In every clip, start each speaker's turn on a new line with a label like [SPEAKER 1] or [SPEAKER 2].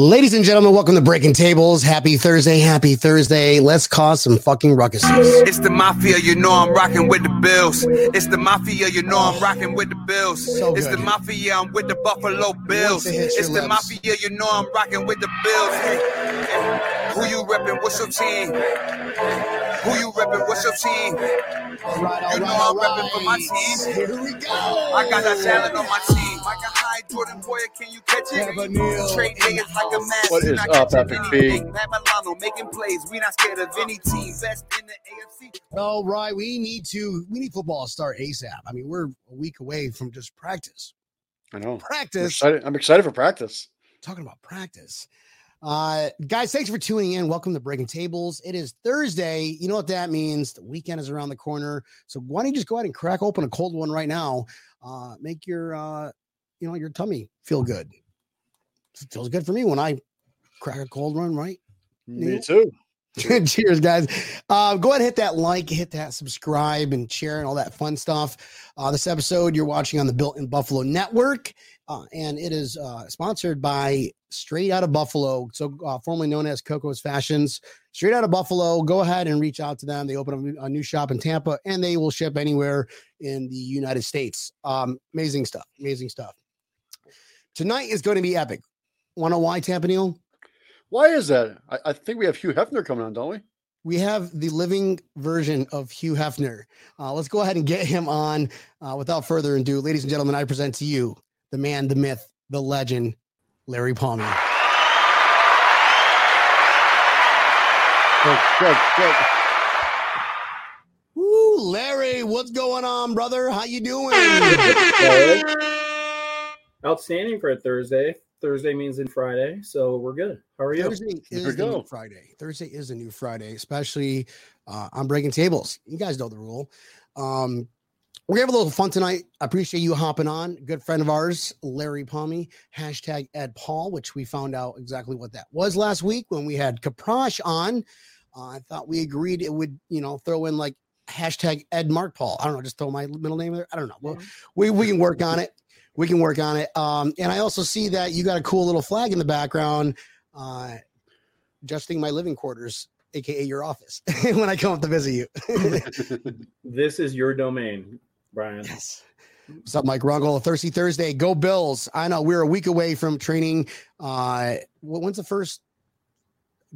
[SPEAKER 1] Ladies and gentlemen, welcome to Breaking Tables. Happy Thursday, happy Thursday. Let's cause some fucking ruckuses.
[SPEAKER 2] It's the mafia, you know I'm rocking with the Bills. It's the mafia, you know I'm rocking with the Bills.
[SPEAKER 1] So
[SPEAKER 2] it's the mafia, I'm with the Buffalo Bills. It's the
[SPEAKER 1] lips.
[SPEAKER 2] mafia, you know I'm rocking with the Bills. Hey, hey, Who you reppin'? What's your team? Who you reppin'? What's your team?
[SPEAKER 1] All right,
[SPEAKER 2] You know I'm repping for my team.
[SPEAKER 1] Here we go.
[SPEAKER 2] I got that talent on my team. Like a high Jordan Poyer, can you catch it?
[SPEAKER 1] Cavanille.
[SPEAKER 2] Trade niggas like a mask.
[SPEAKER 3] What
[SPEAKER 2] you not
[SPEAKER 3] up,
[SPEAKER 2] catching
[SPEAKER 3] Epic B?
[SPEAKER 2] anything. Matt Milano making plays. We not scared of any team. Best in the AFC.
[SPEAKER 1] All right, we need to we need football to start ASAP. I mean, we're a week away from just practice.
[SPEAKER 3] I know. I'm
[SPEAKER 1] Practice.
[SPEAKER 3] excited, I'm excited for practice.
[SPEAKER 1] Talking about practice. Uh guys, thanks for tuning in. Welcome to Breaking Tables. It is Thursday. You know what that means? The weekend is around the corner. So why don't you just go ahead and crack open a cold one right now? Uh make your uh you know your tummy feel good. It feels good for me when I crack a cold one, right?
[SPEAKER 3] Me too.
[SPEAKER 1] Cheers, guys. Uh, go ahead and hit that like, hit that subscribe, and share, and all that fun stuff. Uh, this episode you're watching on the Built in Buffalo Network, uh, and it is uh, sponsored by Straight Out of Buffalo, so uh, formerly known as Coco's Fashions. Straight Out of Buffalo. Go ahead and reach out to them. They open a new- a new shop in Tampa, and they will ship anywhere in the United States. Um, amazing stuff. Amazing stuff. Tonight is going to be epic. Want to know why, Tampa Neal?
[SPEAKER 3] Why is that? I, I think we have Hugh Hefner coming on, don't we?
[SPEAKER 1] we have the living version of Hugh Hefner. Uh, let's go ahead and get him on. Uh, without further ado, ladies and gentlemen, I present to you the man, the myth, the legend, Larry Palmer.
[SPEAKER 3] Good, good, good.
[SPEAKER 1] Woo, Larry, what's going on, brother? How you doing?
[SPEAKER 4] Outstanding for a Thursday. Thursday means in Friday, so we're good. How are you?
[SPEAKER 1] Thursday is
[SPEAKER 3] There we
[SPEAKER 1] the new. Friday. Thursday is a new Friday, especially uh, on breaking tables. You guys know the rule. Um, we have a little fun tonight. I appreciate you hopping on. Good friend of ours, Larry Palmy, hashtag Ed Paul, which we found out exactly what that was last week when we had Caprosh on. Uh, I thought we agreed it would, you know, throw in like hashtag Ed Mark Paul. I don't know, just throw my middle name there. I don't know. Well, we, we can work on it. We can work on it. Um, and I also see that you got a cool little flag in the background, uh, adjusting my living quarters, aka your office, when I come up to visit you.
[SPEAKER 4] This is your domain, Brian.
[SPEAKER 1] yes. What's up, Mike Rungel? Thirsty Thursday. Go Bills. I know we're a week away from training. Uh, when's the first?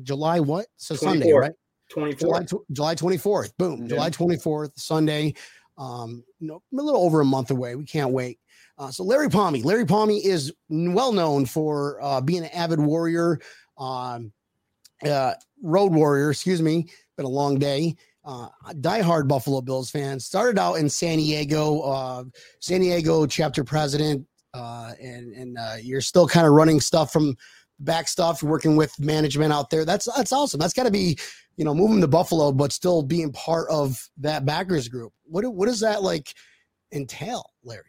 [SPEAKER 1] July what? So Sunday, right?
[SPEAKER 4] 24.
[SPEAKER 1] July tw- July 24th. Boom.
[SPEAKER 3] Yeah.
[SPEAKER 1] July 24th, Sunday. Um, no, a little over a month away. We can't wait. Uh, so Larry Palmy. Larry Palmy is well known for uh, being an avid warrior, um, uh, road warrior. Excuse me. Been a long day. Uh, diehard Buffalo Bills fan. Started out in San Diego. Uh, San Diego chapter president, uh, and and uh, you're still kind of running stuff from back stuff, working with management out there. That's that's awesome. That's got to be you know, moving to Buffalo, but still being part of that backers group. What what does that like entail, Larry?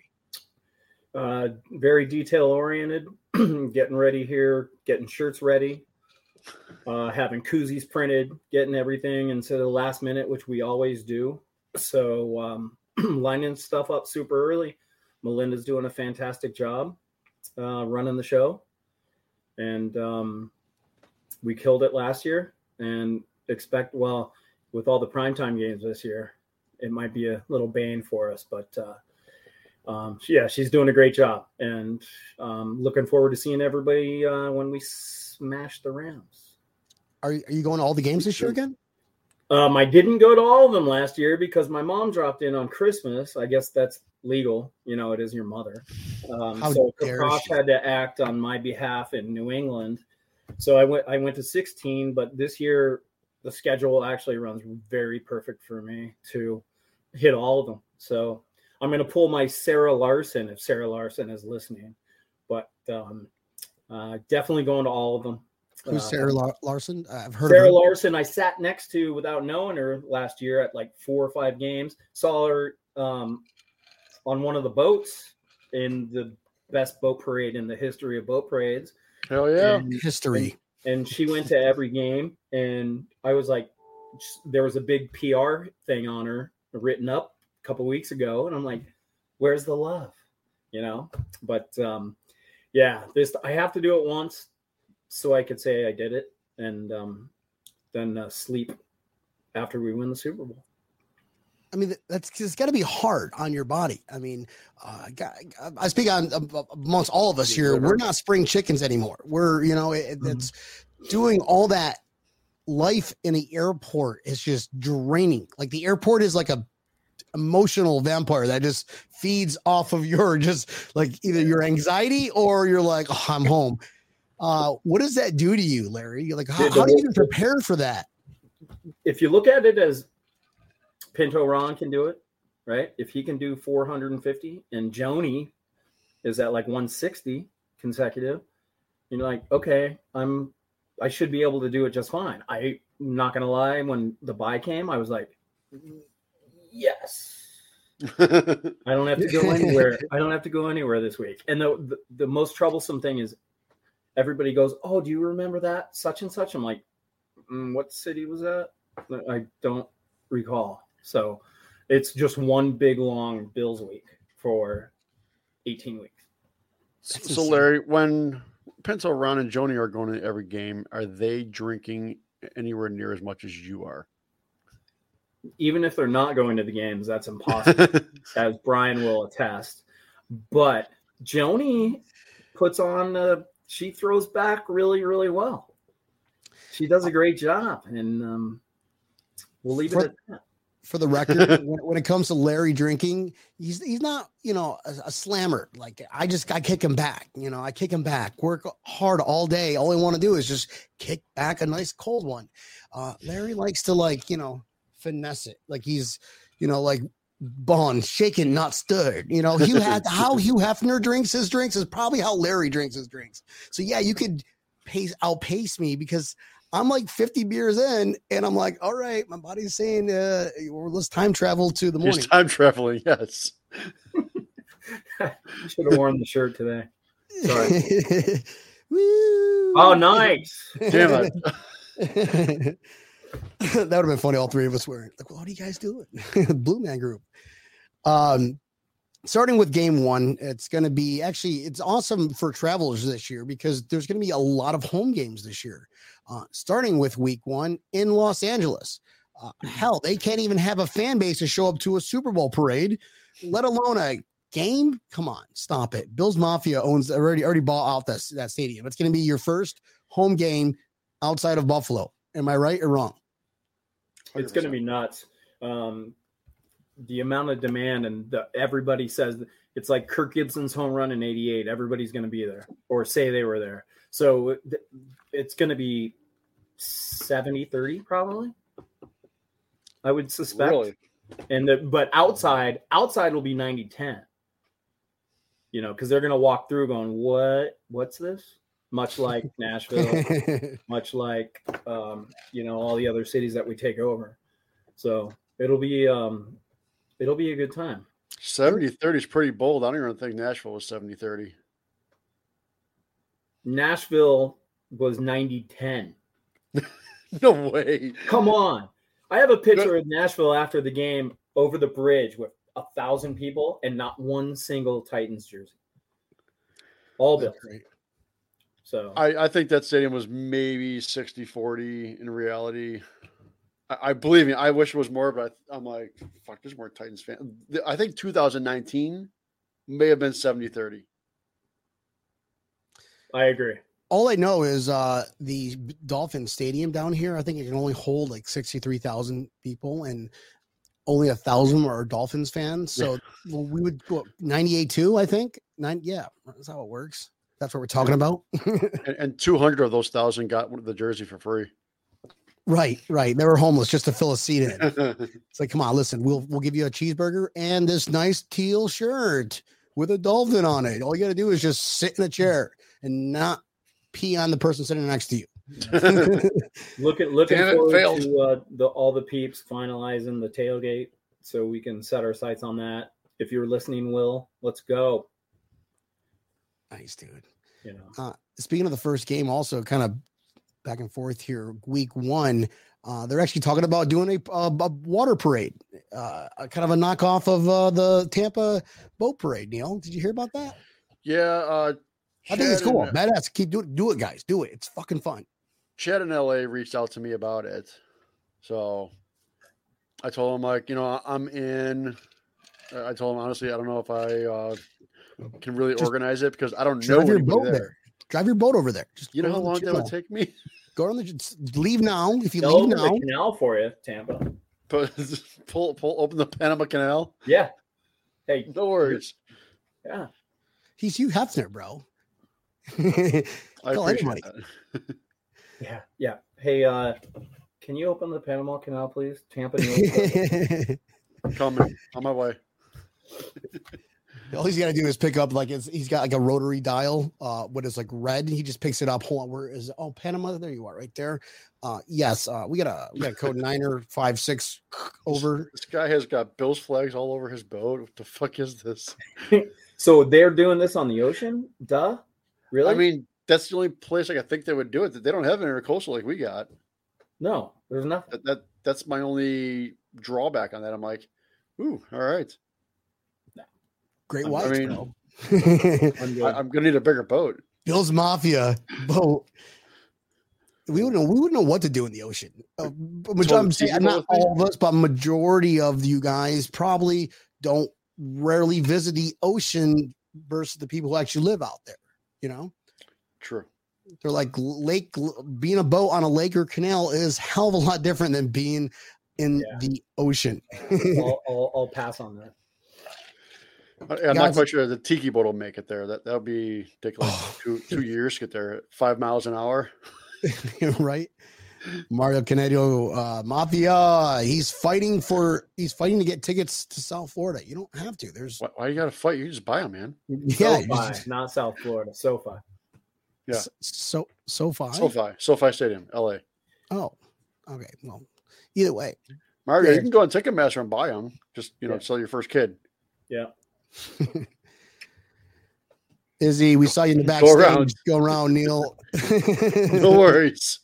[SPEAKER 4] Uh, very detail oriented. getting ready here, getting shirts ready, uh, having koozies printed, getting everything instead of the last minute, which we always do. So um, lining stuff up super early. Melinda's doing a fantastic job uh, running the show, and um, we killed it last year. And expect well with all the primetime games this year, it might be a little bane for us, but. Uh, um, yeah, she's doing a great job, and um, looking forward to seeing everybody uh, when we smash the Rams.
[SPEAKER 1] Are, you- are you going to all the games this year again?
[SPEAKER 4] Um, I didn't go to all of them last year because my mom dropped in on Christmas. I guess that's legal, you know. It is your mother, um,
[SPEAKER 1] How
[SPEAKER 4] so
[SPEAKER 1] dare
[SPEAKER 4] Kaprosh had to act on my behalf in New England. So I went. I went to 16, but this year the schedule actually runs very perfect for me to hit all of them. So I'm going to pull my Sarah Larson if Sarah Larson is listening, but um, uh, definitely going to all of them.
[SPEAKER 1] Who's
[SPEAKER 4] Uh,
[SPEAKER 1] Sarah Lar- Larson? I've heard
[SPEAKER 4] Sarah
[SPEAKER 1] of.
[SPEAKER 4] Larson, I sat next to without knowing her last year at like four or five games. Saw her um, on one of the boats in the best boat parade in the history of boat parades.
[SPEAKER 3] Hell yeah.
[SPEAKER 4] And,
[SPEAKER 1] History.
[SPEAKER 4] and she went to every game. And I was like, there was a big PR thing on her written up a couple weeks ago. And I'm like, where's the love? You know? But um, yeah, this I have to do it once so I could say I did it, and um, then uh, sleep after we win the Super Bowl.
[SPEAKER 1] I mean, that's it's got to be hard on your body. I mean, uh, I speak on amongst all of us here. We're not spring chickens anymore. We're, you know, it, mm-hmm. it's doing all that life in the airport is just draining. Like the airport is like a emotional vampire that just feeds off of your just like either your anxiety or you're like, oh, I'm home. Uh, what does that do to you, Larry? You're like, how, how do you even prepare for that?
[SPEAKER 4] If you look at it as Pinto Ron can do it, right? If he can do 450 and Joni is at like 160 consecutive, you're like, okay, I'm I should be able to do it just fine. I'm not gonna lie, when the buy came, I was like, yes. I don't have to go anywhere. I don't have to go anywhere this week. And the, the, the most troublesome thing is everybody goes, "Oh, do you remember that such and such?" I'm like, mm, "What city was that?" I don't recall. So it's just one big long Bills week for 18 weeks.
[SPEAKER 3] So, Larry, when Pinto Ron and Joni are going to every game, are they drinking anywhere near as much as you are?
[SPEAKER 4] Even if they're not going to the games, that's impossible, as Brian will attest. But Joni puts on, the she throws back really, really well. She does a great job, and um, we'll leave it at that
[SPEAKER 1] for the record, when, when, it comes to Larry drinking, he's he's not you know a, a, slammer. Like I just I kick him back. You know I kick him back. Work hard all day. All I want to do is just kick back a nice cold one. Uh, Larry likes to like you know finesse it. Like he's you know like Bond shaken, not stirred. You know, Hugh had how Hugh Hefner drinks his drinks is probably how Larry drinks his drinks. So yeah, you could pace outpace me because I'm like 50 beers in, and I'm like, all right, my body's saying, uh, let's time travel to the morning. He's
[SPEAKER 3] time traveling, yes.
[SPEAKER 4] should have worn the shirt today. Sorry. oh, nice. Damn it.
[SPEAKER 1] that would have been funny. All three of us were Like, what are you guys doing? Blue Man Group. Um, starting with game one, it's going to be actually it's awesome for travelers this year because there's going to be a lot of home games this year uh, starting with week one in Los Angeles. Uh, hell, they can't even have a fan base to show up to a Super Bowl parade, let alone a game. Come on, stop it. Bills Mafia owns already already bought out that, that stadium. It's going to be your first home game outside of Buffalo. Am I right or wrong?
[SPEAKER 4] It's going to be nuts. Um, the amount of demand and the, everybody says it's like Kirk Gibson's home run in 88. Everybody's going to be there or say they were there. So it's going to be 70 30 probably. I would suspect. Really? And the, but outside, outside will be 90 10. You know, because they're going to walk through going, what? What's this? Much like Nashville, much like, um, you know, all the other cities that we take over. So it'll be, um, it'll be a good time.
[SPEAKER 3] 70 30 is pretty bold. I don't even think Nashville was 70 30.
[SPEAKER 4] Nashville was 90 10.
[SPEAKER 3] no way.
[SPEAKER 4] Come on. I have a picture of Nashville after the game over the bridge with a thousand people and not one single Titans jersey. All Bills. So
[SPEAKER 3] I, I think that stadium was maybe 60 40 in reality. I, I, believe me, I wish it was more, but I'm like, fuck, there's more Titans fans. I think 2019 may have been 70 30.
[SPEAKER 4] I agree.
[SPEAKER 1] All I know is uh, the Dolphin Stadium down here. I think it can only hold like sixty-three thousand people, and only a thousand are Dolphins fans. So well, we would go ninety-eight two, I think nine. Yeah, that's how it works. That's what we're talking about.
[SPEAKER 3] and, and two hundred of those thousand got the jersey for free.
[SPEAKER 1] Right, right. They were homeless just to fill a seat in. it's like, come on, listen, we'll we'll give you a cheeseburger and this nice teal shirt with a dolphin on it. All you got to do is just sit in a chair and not pee on the person sitting next to you.
[SPEAKER 4] Look looking looking Damn forward to uh, the all the peeps finalizing the tailgate, so we can set our sights on that. If you're listening, Will, let's go.
[SPEAKER 1] Nice, dude. You know, uh, speaking of the first game, also kind of back and forth here. Week one, uh, they're actually talking about doing a, a, a water parade, uh, kind of a knockoff of uh, the Tampa boat parade. Neil, did you hear about that?
[SPEAKER 3] Yeah, uh,
[SPEAKER 1] I think it's cool.
[SPEAKER 3] and-
[SPEAKER 1] Badass. Keep do it. Do it, guys. Do it. It's fucking fun.
[SPEAKER 3] Chad in LA reached out to me about it. So I told him like, you know, I- I'm in. I told him honestly, I don't know if I uh, can really
[SPEAKER 1] Just
[SPEAKER 3] organize it because I don't know
[SPEAKER 1] Drive your boat
[SPEAKER 3] there.
[SPEAKER 1] there. Drive your boat over there. Just
[SPEAKER 3] You know how long that would take me?
[SPEAKER 1] Go on the leave now. If you
[SPEAKER 4] They'll
[SPEAKER 1] leave
[SPEAKER 4] open
[SPEAKER 1] now,
[SPEAKER 4] the canal for you, Tampa.
[SPEAKER 3] But pull, pull, open the Panama Canal.
[SPEAKER 4] Yeah. Hey,
[SPEAKER 3] No worries.
[SPEAKER 4] yeah.
[SPEAKER 1] he's Hugh Hefner, bro.
[SPEAKER 3] I
[SPEAKER 1] Tell
[SPEAKER 3] appreciate
[SPEAKER 1] anybody.
[SPEAKER 3] that.
[SPEAKER 4] Yeah. Yeah. Hey, uh, can you open the Panama Canal, please? Tampa. New York?
[SPEAKER 3] Coming on my way.
[SPEAKER 1] All he's got to do is pick up like it's, he's got like a rotary dial. Uh, what is like red? He just picks it up. Hold on, where is it? oh Panama? There you are, right there. Uh, yes, uh, we got a we got a code niner five six over.
[SPEAKER 3] This guy has got Bills flags all over his boat. What the fuck is this?
[SPEAKER 4] so they're doing this on the ocean? Duh. Really?
[SPEAKER 3] I mean, that's the only place like I think they would do it. That they don't have an intercoastal like we got.
[SPEAKER 4] no, there's nothing.
[SPEAKER 3] That, that that's my only drawback on that. I'm like, ooh, all right.
[SPEAKER 1] Great
[SPEAKER 3] I
[SPEAKER 1] white.
[SPEAKER 3] mean.
[SPEAKER 4] I'm.
[SPEAKER 3] I, am gonna need a bigger boat.
[SPEAKER 1] Bill's Mafia boat. We wouldn't know. We wouldn't know what to do in the ocean. Uh, but I'm saying not all of us, but majority of you guys probably don't rarely visit the ocean versus the people who actually live out there. You know,
[SPEAKER 3] True.
[SPEAKER 1] they're like lake. Being a boat on a lake or canal is hell of a lot different than being in
[SPEAKER 4] Yeah.
[SPEAKER 1] the ocean.
[SPEAKER 4] I'll, I'll, I'll pass on that.
[SPEAKER 3] I- I'm not quite sure the tiki boat will make it there. That that'll be take like
[SPEAKER 1] Oh.
[SPEAKER 3] two two years to get there five miles an hour.
[SPEAKER 1] right? Mario Canedo uh, Mafia. He's fighting for. He's fighting to get tickets to South Florida. You don't have to. There's
[SPEAKER 3] Why, why you got to fight? You just buy them, man.
[SPEAKER 1] yeah, you
[SPEAKER 4] SoFi,
[SPEAKER 1] just-
[SPEAKER 4] not South Florida. SoFi.
[SPEAKER 3] Yeah.
[SPEAKER 1] s- So so far.
[SPEAKER 3] SoFi, SoFi Stadium, LA.
[SPEAKER 1] Oh, okay. Well, either way,
[SPEAKER 3] Mario,
[SPEAKER 1] Yeah.
[SPEAKER 3] you can go on Ticketmaster and buy them. Just you know,
[SPEAKER 4] Yeah.
[SPEAKER 3] sell your first kid.
[SPEAKER 4] Yeah.
[SPEAKER 1] Izzy, we saw you in the
[SPEAKER 3] Go
[SPEAKER 1] backstage.
[SPEAKER 3] around.
[SPEAKER 1] Go around, Neil.
[SPEAKER 3] No worries.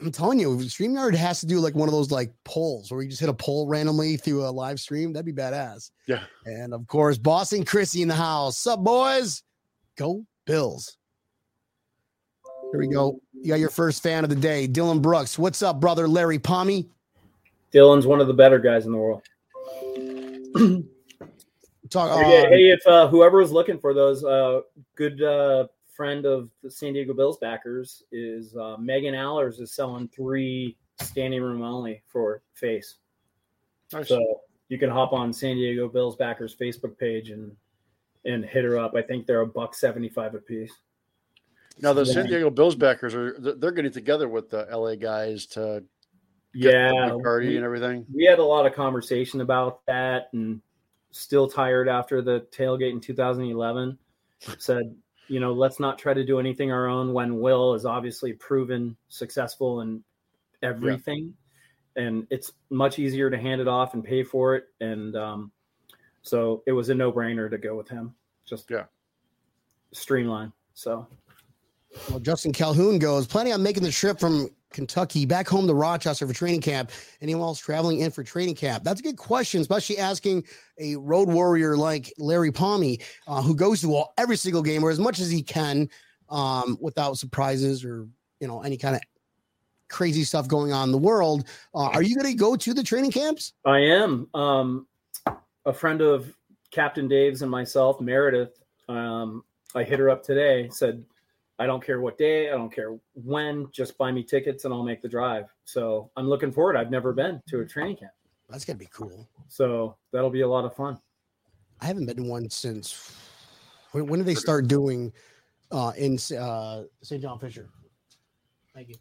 [SPEAKER 1] I'm telling you, StreamYard has to do like one of those like polls where you just hit a poll randomly through a live stream. That'd be badass.
[SPEAKER 3] Yeah.
[SPEAKER 1] And of course, Boss and Chrissy in the house. Sup, boys? Go Bills. Here we go. You got your first fan of the day, Dylan Brooks. What's up, brother? Larry Palmy.
[SPEAKER 4] Dylan's one of the better guys in the world.
[SPEAKER 1] Talk.
[SPEAKER 4] hey,
[SPEAKER 1] uh,
[SPEAKER 4] hey, if uh, whoever is looking for those, uh, good uh, friend of the San Diego Bills backers is uh, Megan Allers is selling three standing room only for face.
[SPEAKER 3] Nice.
[SPEAKER 4] So you can hop on San Diego Bills backers Facebook page and and hit her up. I think they're a buck seventy five a piece.
[SPEAKER 3] now the San Diego Bills backers are they're they're getting together with the LA guys to
[SPEAKER 4] Yeah,
[SPEAKER 3] party and everything.
[SPEAKER 4] we had a lot of conversation about that and still tired after the tailgate in 2011 said you know let's not try to do anything our own when will is obviously proven successful in everything. And it's much easier to hand it off and pay for it. And um, so it was a no-brainer to go with him. Just
[SPEAKER 3] Yeah.
[SPEAKER 4] streamline so.
[SPEAKER 1] Well, Justin Calhoun goes, planning on making the trip from Kentucky back home to Rochester for training camp. Anyone else traveling in for training camp? That's a good question, especially asking a road warrior like Larry Palmy, uh, who goes to all, every single game or as much as he can um, without surprises or you know any kind of crazy stuff going on in the world. Uh, are you going to go to the training camps?
[SPEAKER 4] I am. Um, a friend of Captain Dave's and myself, Meredith. Um, I hit her up today. Said, "I don't care what day. I don't care when. Just buy me tickets and I'll make the drive." So I'm looking forward. I've never been to a training camp,
[SPEAKER 1] That's going to be cool.
[SPEAKER 4] so that'll be a lot of fun.
[SPEAKER 1] I haven't been to one since when, when did they start doing uh, in uh, St. John Fisher? Thank you.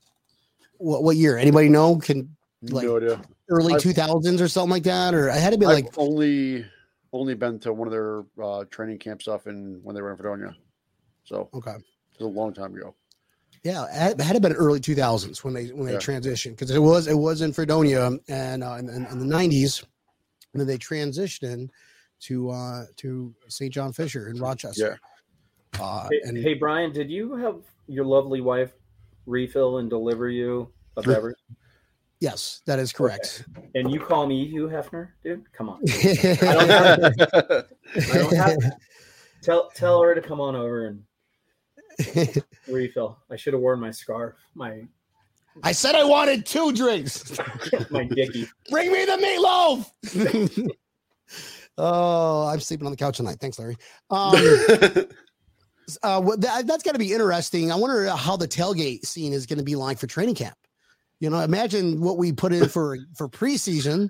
[SPEAKER 1] What, what year? Anybody know? Can Like-
[SPEAKER 3] no idea.
[SPEAKER 1] early two thousands or something like that, or I had to be like
[SPEAKER 3] I've only only been to one of their uh, training camp stuff and when they were in Fredonia. So
[SPEAKER 1] okay,
[SPEAKER 3] it was a long time ago.
[SPEAKER 1] yeah, it had, it had to been early two thousands when they when they
[SPEAKER 3] Yeah.
[SPEAKER 1] transitioned because it was it was in Fredonia and uh, in, in, in the nineties, and then they transitioned to uh, to St. John Fisher in Rochester. Uh,
[SPEAKER 4] Hey,
[SPEAKER 1] and
[SPEAKER 4] hey, Brian, did you have your lovely wife refill and deliver you a beverage?
[SPEAKER 1] yes, that is correct.
[SPEAKER 4] And you call me Hugh Hefner, dude? Come on.
[SPEAKER 1] I
[SPEAKER 4] I don't have tell tell her to come on over and Refill. I should have worn my scarf. My
[SPEAKER 1] I said I wanted two drinks.
[SPEAKER 4] my dicky.
[SPEAKER 1] Bring me the meatloaf. oh, I'm sleeping on the couch tonight. Thanks, Larry. Um, uh, that, that's got to be interesting. I wonder how the tailgate scene is going to be like for training camp. You know, imagine what we put in for for preseason,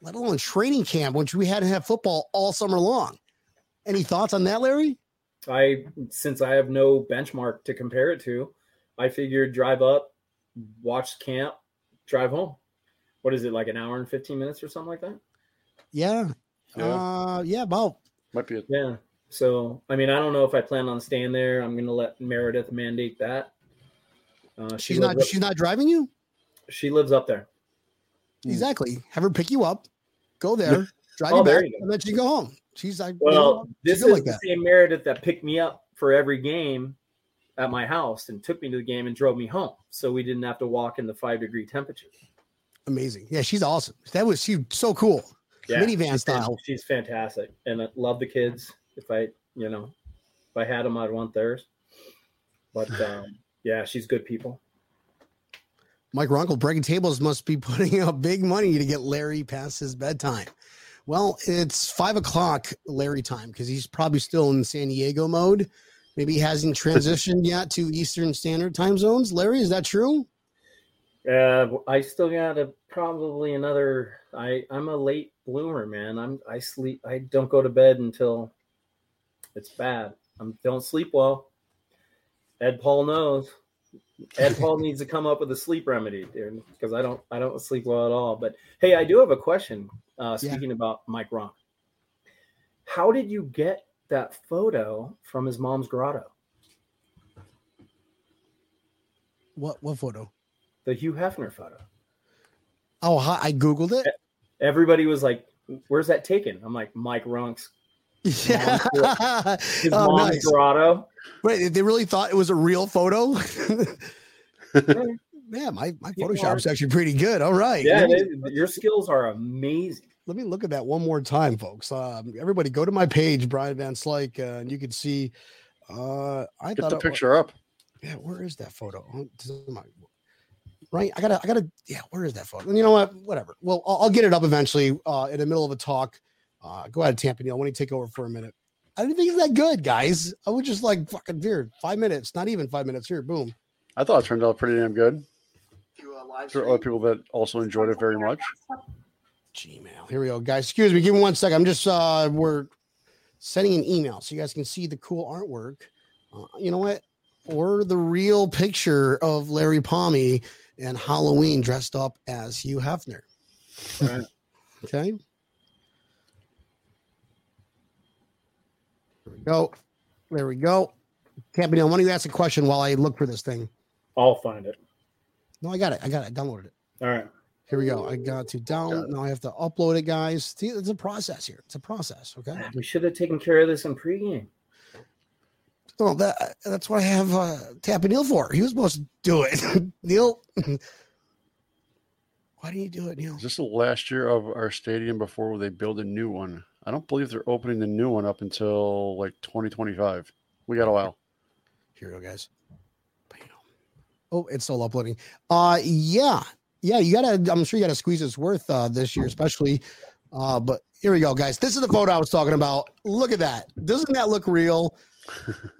[SPEAKER 1] let alone training camp, which we had to have football all summer long. Any thoughts on that, Larry?
[SPEAKER 4] I since I have no benchmark to compare it to, I figured drive up, watch camp, drive home. What is it like an hour and fifteen minutes or something like that?
[SPEAKER 1] Yeah,
[SPEAKER 3] Yeah.
[SPEAKER 1] uh, yeah, about
[SPEAKER 3] Might be a
[SPEAKER 4] Yeah. So I mean, I don't know if I plan on staying there. I'm going to let Meredith mandate that. Uh, she
[SPEAKER 1] she's not
[SPEAKER 4] up-
[SPEAKER 1] she's not driving you.
[SPEAKER 4] she lives up there.
[SPEAKER 1] Exactly. Have her pick you up, go there, drive
[SPEAKER 4] Oh,
[SPEAKER 1] you
[SPEAKER 4] there
[SPEAKER 1] back,
[SPEAKER 4] you
[SPEAKER 1] and let you go home. She's like, you
[SPEAKER 4] Well,
[SPEAKER 1] know,
[SPEAKER 4] this is
[SPEAKER 1] like
[SPEAKER 4] the
[SPEAKER 1] that.
[SPEAKER 4] same Meredith that picked me up for every game at my house and took me to the game and drove me home, so we didn't have to walk in the five degree temperature.
[SPEAKER 1] Amazing. Yeah, she's awesome. That was she so cool. Minivan
[SPEAKER 4] she's
[SPEAKER 1] style.
[SPEAKER 4] She's fantastic, and I love the kids. If I, you know, if I had them, I'd want theirs. But um, yeah, she's good people.
[SPEAKER 1] Mike Runkle breaking tables must be putting up big money to get Larry past his bedtime. Well, it's five o'clock Larry time because he's probably still in San Diego mode. Maybe he hasn't transitioned yet to Eastern Standard Time zones. Larry, is that true?
[SPEAKER 4] Uh, I still got a probably another. I I'm a late bloomer, man. I'm I sleep. I don't go to bed until it's bad. I don't sleep well. Ed Paul knows. Ed Paul needs to come up with a sleep remedy, dude, because I don't I don't sleep well at all. But hey, I do have a question. Uh,
[SPEAKER 1] Yeah.
[SPEAKER 4] speaking about Mike Ronk, how did you get that photo from his mom's grotto?
[SPEAKER 1] What what photo?
[SPEAKER 4] The Hugh Hefner photo.
[SPEAKER 1] Oh, I googled it.
[SPEAKER 4] Everybody was like, "Where's that taken?" I'm like, Mike Ronk's
[SPEAKER 1] Yeah.
[SPEAKER 4] his
[SPEAKER 1] oh,
[SPEAKER 4] mom's
[SPEAKER 1] nice.
[SPEAKER 4] grotto.
[SPEAKER 1] Wait, they really thought it was a real photo? yeah, my, my
[SPEAKER 4] You
[SPEAKER 1] Photoshop's
[SPEAKER 4] are-
[SPEAKER 1] actually pretty good. All right.
[SPEAKER 4] Yeah,
[SPEAKER 1] me,
[SPEAKER 4] they- your skills are amazing.
[SPEAKER 1] let me look at that one more time, folks. Um, everybody go to my page, Brian Van Slyke, uh, and you can see. Uh, I
[SPEAKER 3] get
[SPEAKER 1] thought
[SPEAKER 3] the
[SPEAKER 1] it-
[SPEAKER 3] picture up.
[SPEAKER 1] Yeah, where is that photo? Oh, this is my- Right, I gotta, I gotta. Yeah, where is that photo? And you know what? Whatever. Well, I'll, I'll get it up eventually. Uh, in the middle of a talk. Uh, go ahead, Tampa Neil. When you take over for a minute. I didn't think it's that good, guys. I was just like fucking here, five minutes, not even five minutes. Here, boom.
[SPEAKER 3] I thought it turned out pretty damn good. For other people that also enjoyed it very much.
[SPEAKER 1] Gmail. Here we go, guys. Excuse me. Give me one second. I'm just uh we're sending an email so you guys can see the cool artwork. Uh, you know what? Or the real picture of Larry Palmy and Halloween dressed up as Hugh Hefner.
[SPEAKER 4] Right.
[SPEAKER 1] Okay. There we go. There we go. Tampa Neil, why don't you ask a question while I look for this thing?
[SPEAKER 4] I'll find it.
[SPEAKER 1] No, I got it. I got it. I downloaded it.
[SPEAKER 4] All right.
[SPEAKER 1] Here we go. I got to down. Now I have to upload it, guys. See, it's a process here. It's a process. Okay.
[SPEAKER 4] We should have taken care of this in pregame.
[SPEAKER 1] Well, that that's what I have uh, Tampa Neil for. He was supposed to do it. Neil, why didn't you do it, Neil?
[SPEAKER 3] Is this the last year of our stadium before they build a new one? I don't believe they're opening the new one up until like 2025. We got a while.
[SPEAKER 1] Here we go, guys. Oh, it's still uploading. Uh, yeah, yeah. You gotta. I'm sure you gotta squeeze its worth uh, this year, especially. Uh, but here we go, guys. This is the photo I was talking about. Look at that. Doesn't that look real?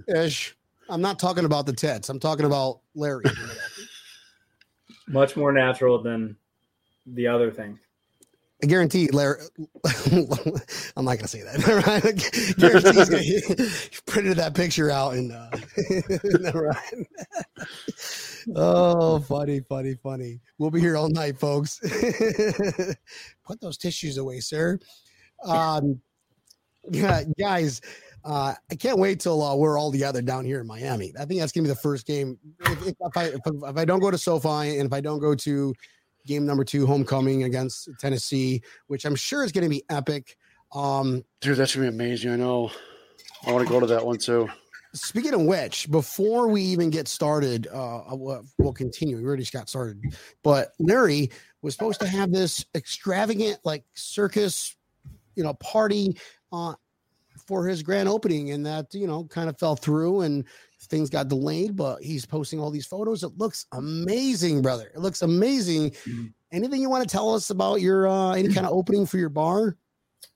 [SPEAKER 1] Ish. I'm not talking about the tits. I'm talking about Larry.
[SPEAKER 4] Much more natural than the other thing.
[SPEAKER 1] I guarantee Larry. I'm not gonna say that. Right? guarantee he's gonna, he printed that picture out and uh, oh, funny, funny, funny. We'll be here all night, folks. Put those tissues away, sir. Um, yeah, guys. Uh, I can't wait till uh, we're all together down here in Miami. I think that's gonna be the first game. If, if, if I if, if I don't go to SoFi and if I don't go to game number two, homecoming against Tennessee, which I'm sure is going to be epic. Um,
[SPEAKER 3] Dude, that's gonna be amazing. I know. I want to go to that one too.
[SPEAKER 1] speaking of which, before we even get started, uh, we'll, we'll continue. We already just got started, but Larry was supposed to have this extravagant, like circus, you know, party uh, for his grand opening, and that you know kind of fell through and things got delayed. But he's posting all these photos. It looks amazing, brother. It looks amazing.
[SPEAKER 4] Mhm.
[SPEAKER 1] Anything you want to tell us about your uh, any kind of opening for your bar?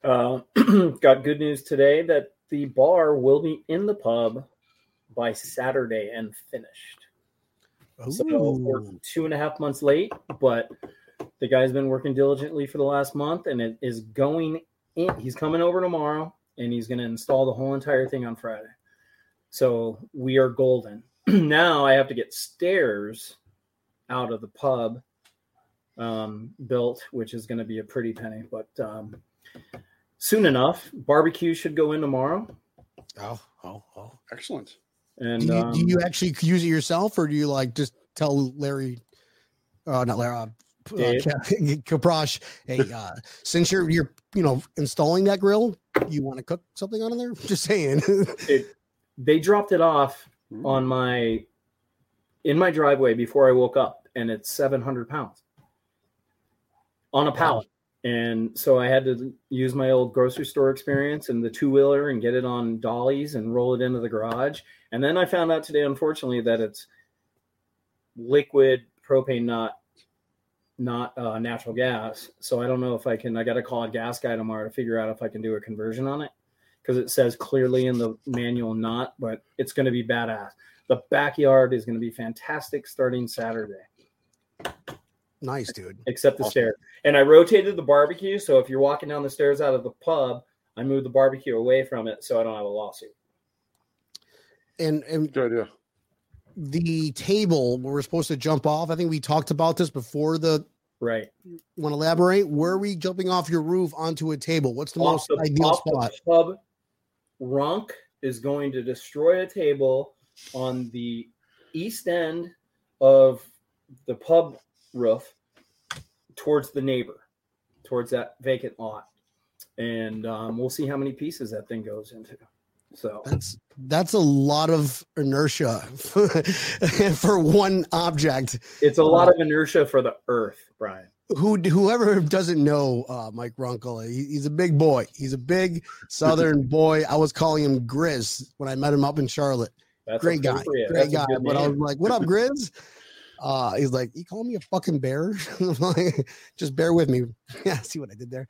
[SPEAKER 4] Uh, got good news today that the bar will be in the pub by Saturday and finished. So we're two and a half months late, but the guy's been working diligently for the last month and it is going in. He's coming over tomorrow and he's going to install the whole entire thing on Friday. So we are golden. now I have to get stairs out of the pub um, built, which is going to be a pretty penny, but um, soon enough, barbecue should go in tomorrow.
[SPEAKER 1] Oh, oh, oh.
[SPEAKER 3] Excellent.
[SPEAKER 4] And
[SPEAKER 1] do, you,
[SPEAKER 4] um,
[SPEAKER 1] do you actually use it yourself, or do you like just tell Larry, uh, not Larry, uh, uh, Kaprosh, hey, uh, since you're you're you know installing that grill, you want to cook something on there? Just saying.
[SPEAKER 4] it, they dropped it off
[SPEAKER 3] Ooh.
[SPEAKER 4] on my in my driveway before I woke up, and it's 700 pounds on a pallet. And so I had to use my old grocery store experience and the two wheeler and get it on dollies and roll it into the garage. And then I found out today, unfortunately, that it's liquid propane, not not uh, natural gas. So I don't know if I can. I got to call a gas guy tomorrow to figure out if I can do a conversion on it because it says clearly in the manual not, but it's going to be badass. The backyard is going to be fantastic starting Saturday,
[SPEAKER 1] nice, dude.
[SPEAKER 4] except the
[SPEAKER 3] Awesome.
[SPEAKER 4] stairs. And I rotated the barbecue, so if you're walking down the stairs out of the pub, I moved the barbecue away from it so I don't have a lawsuit.
[SPEAKER 1] And and
[SPEAKER 3] Good idea.
[SPEAKER 1] The table where we're supposed to jump off. I think we talked about this before. The
[SPEAKER 4] Right.
[SPEAKER 1] want to elaborate? Where are we jumping off your roof onto a table? What's the
[SPEAKER 4] Off
[SPEAKER 1] most
[SPEAKER 4] the,
[SPEAKER 1] ideal spot?
[SPEAKER 4] pub, Runk is going to destroy a table on the east end of the pub roof towards the neighbor, towards that vacant lot. And um, we'll see how many pieces that thing goes into. So
[SPEAKER 1] That's that's a lot of inertia for one object.
[SPEAKER 4] it's a lot of inertia for the earth, Brian.
[SPEAKER 1] Who whoever doesn't know uh, Mike Runkle, he, he's a big boy. He's a big Southern boy. I was calling him Grizz when I met him up in Charlotte.
[SPEAKER 4] That's
[SPEAKER 1] Great guy, great
[SPEAKER 4] That's
[SPEAKER 1] guy. But I was like, "What up, Grizz?" Uh, he's like, "You call me a fucking bear?" Like, Just bear with me. Yeah, see what I did there.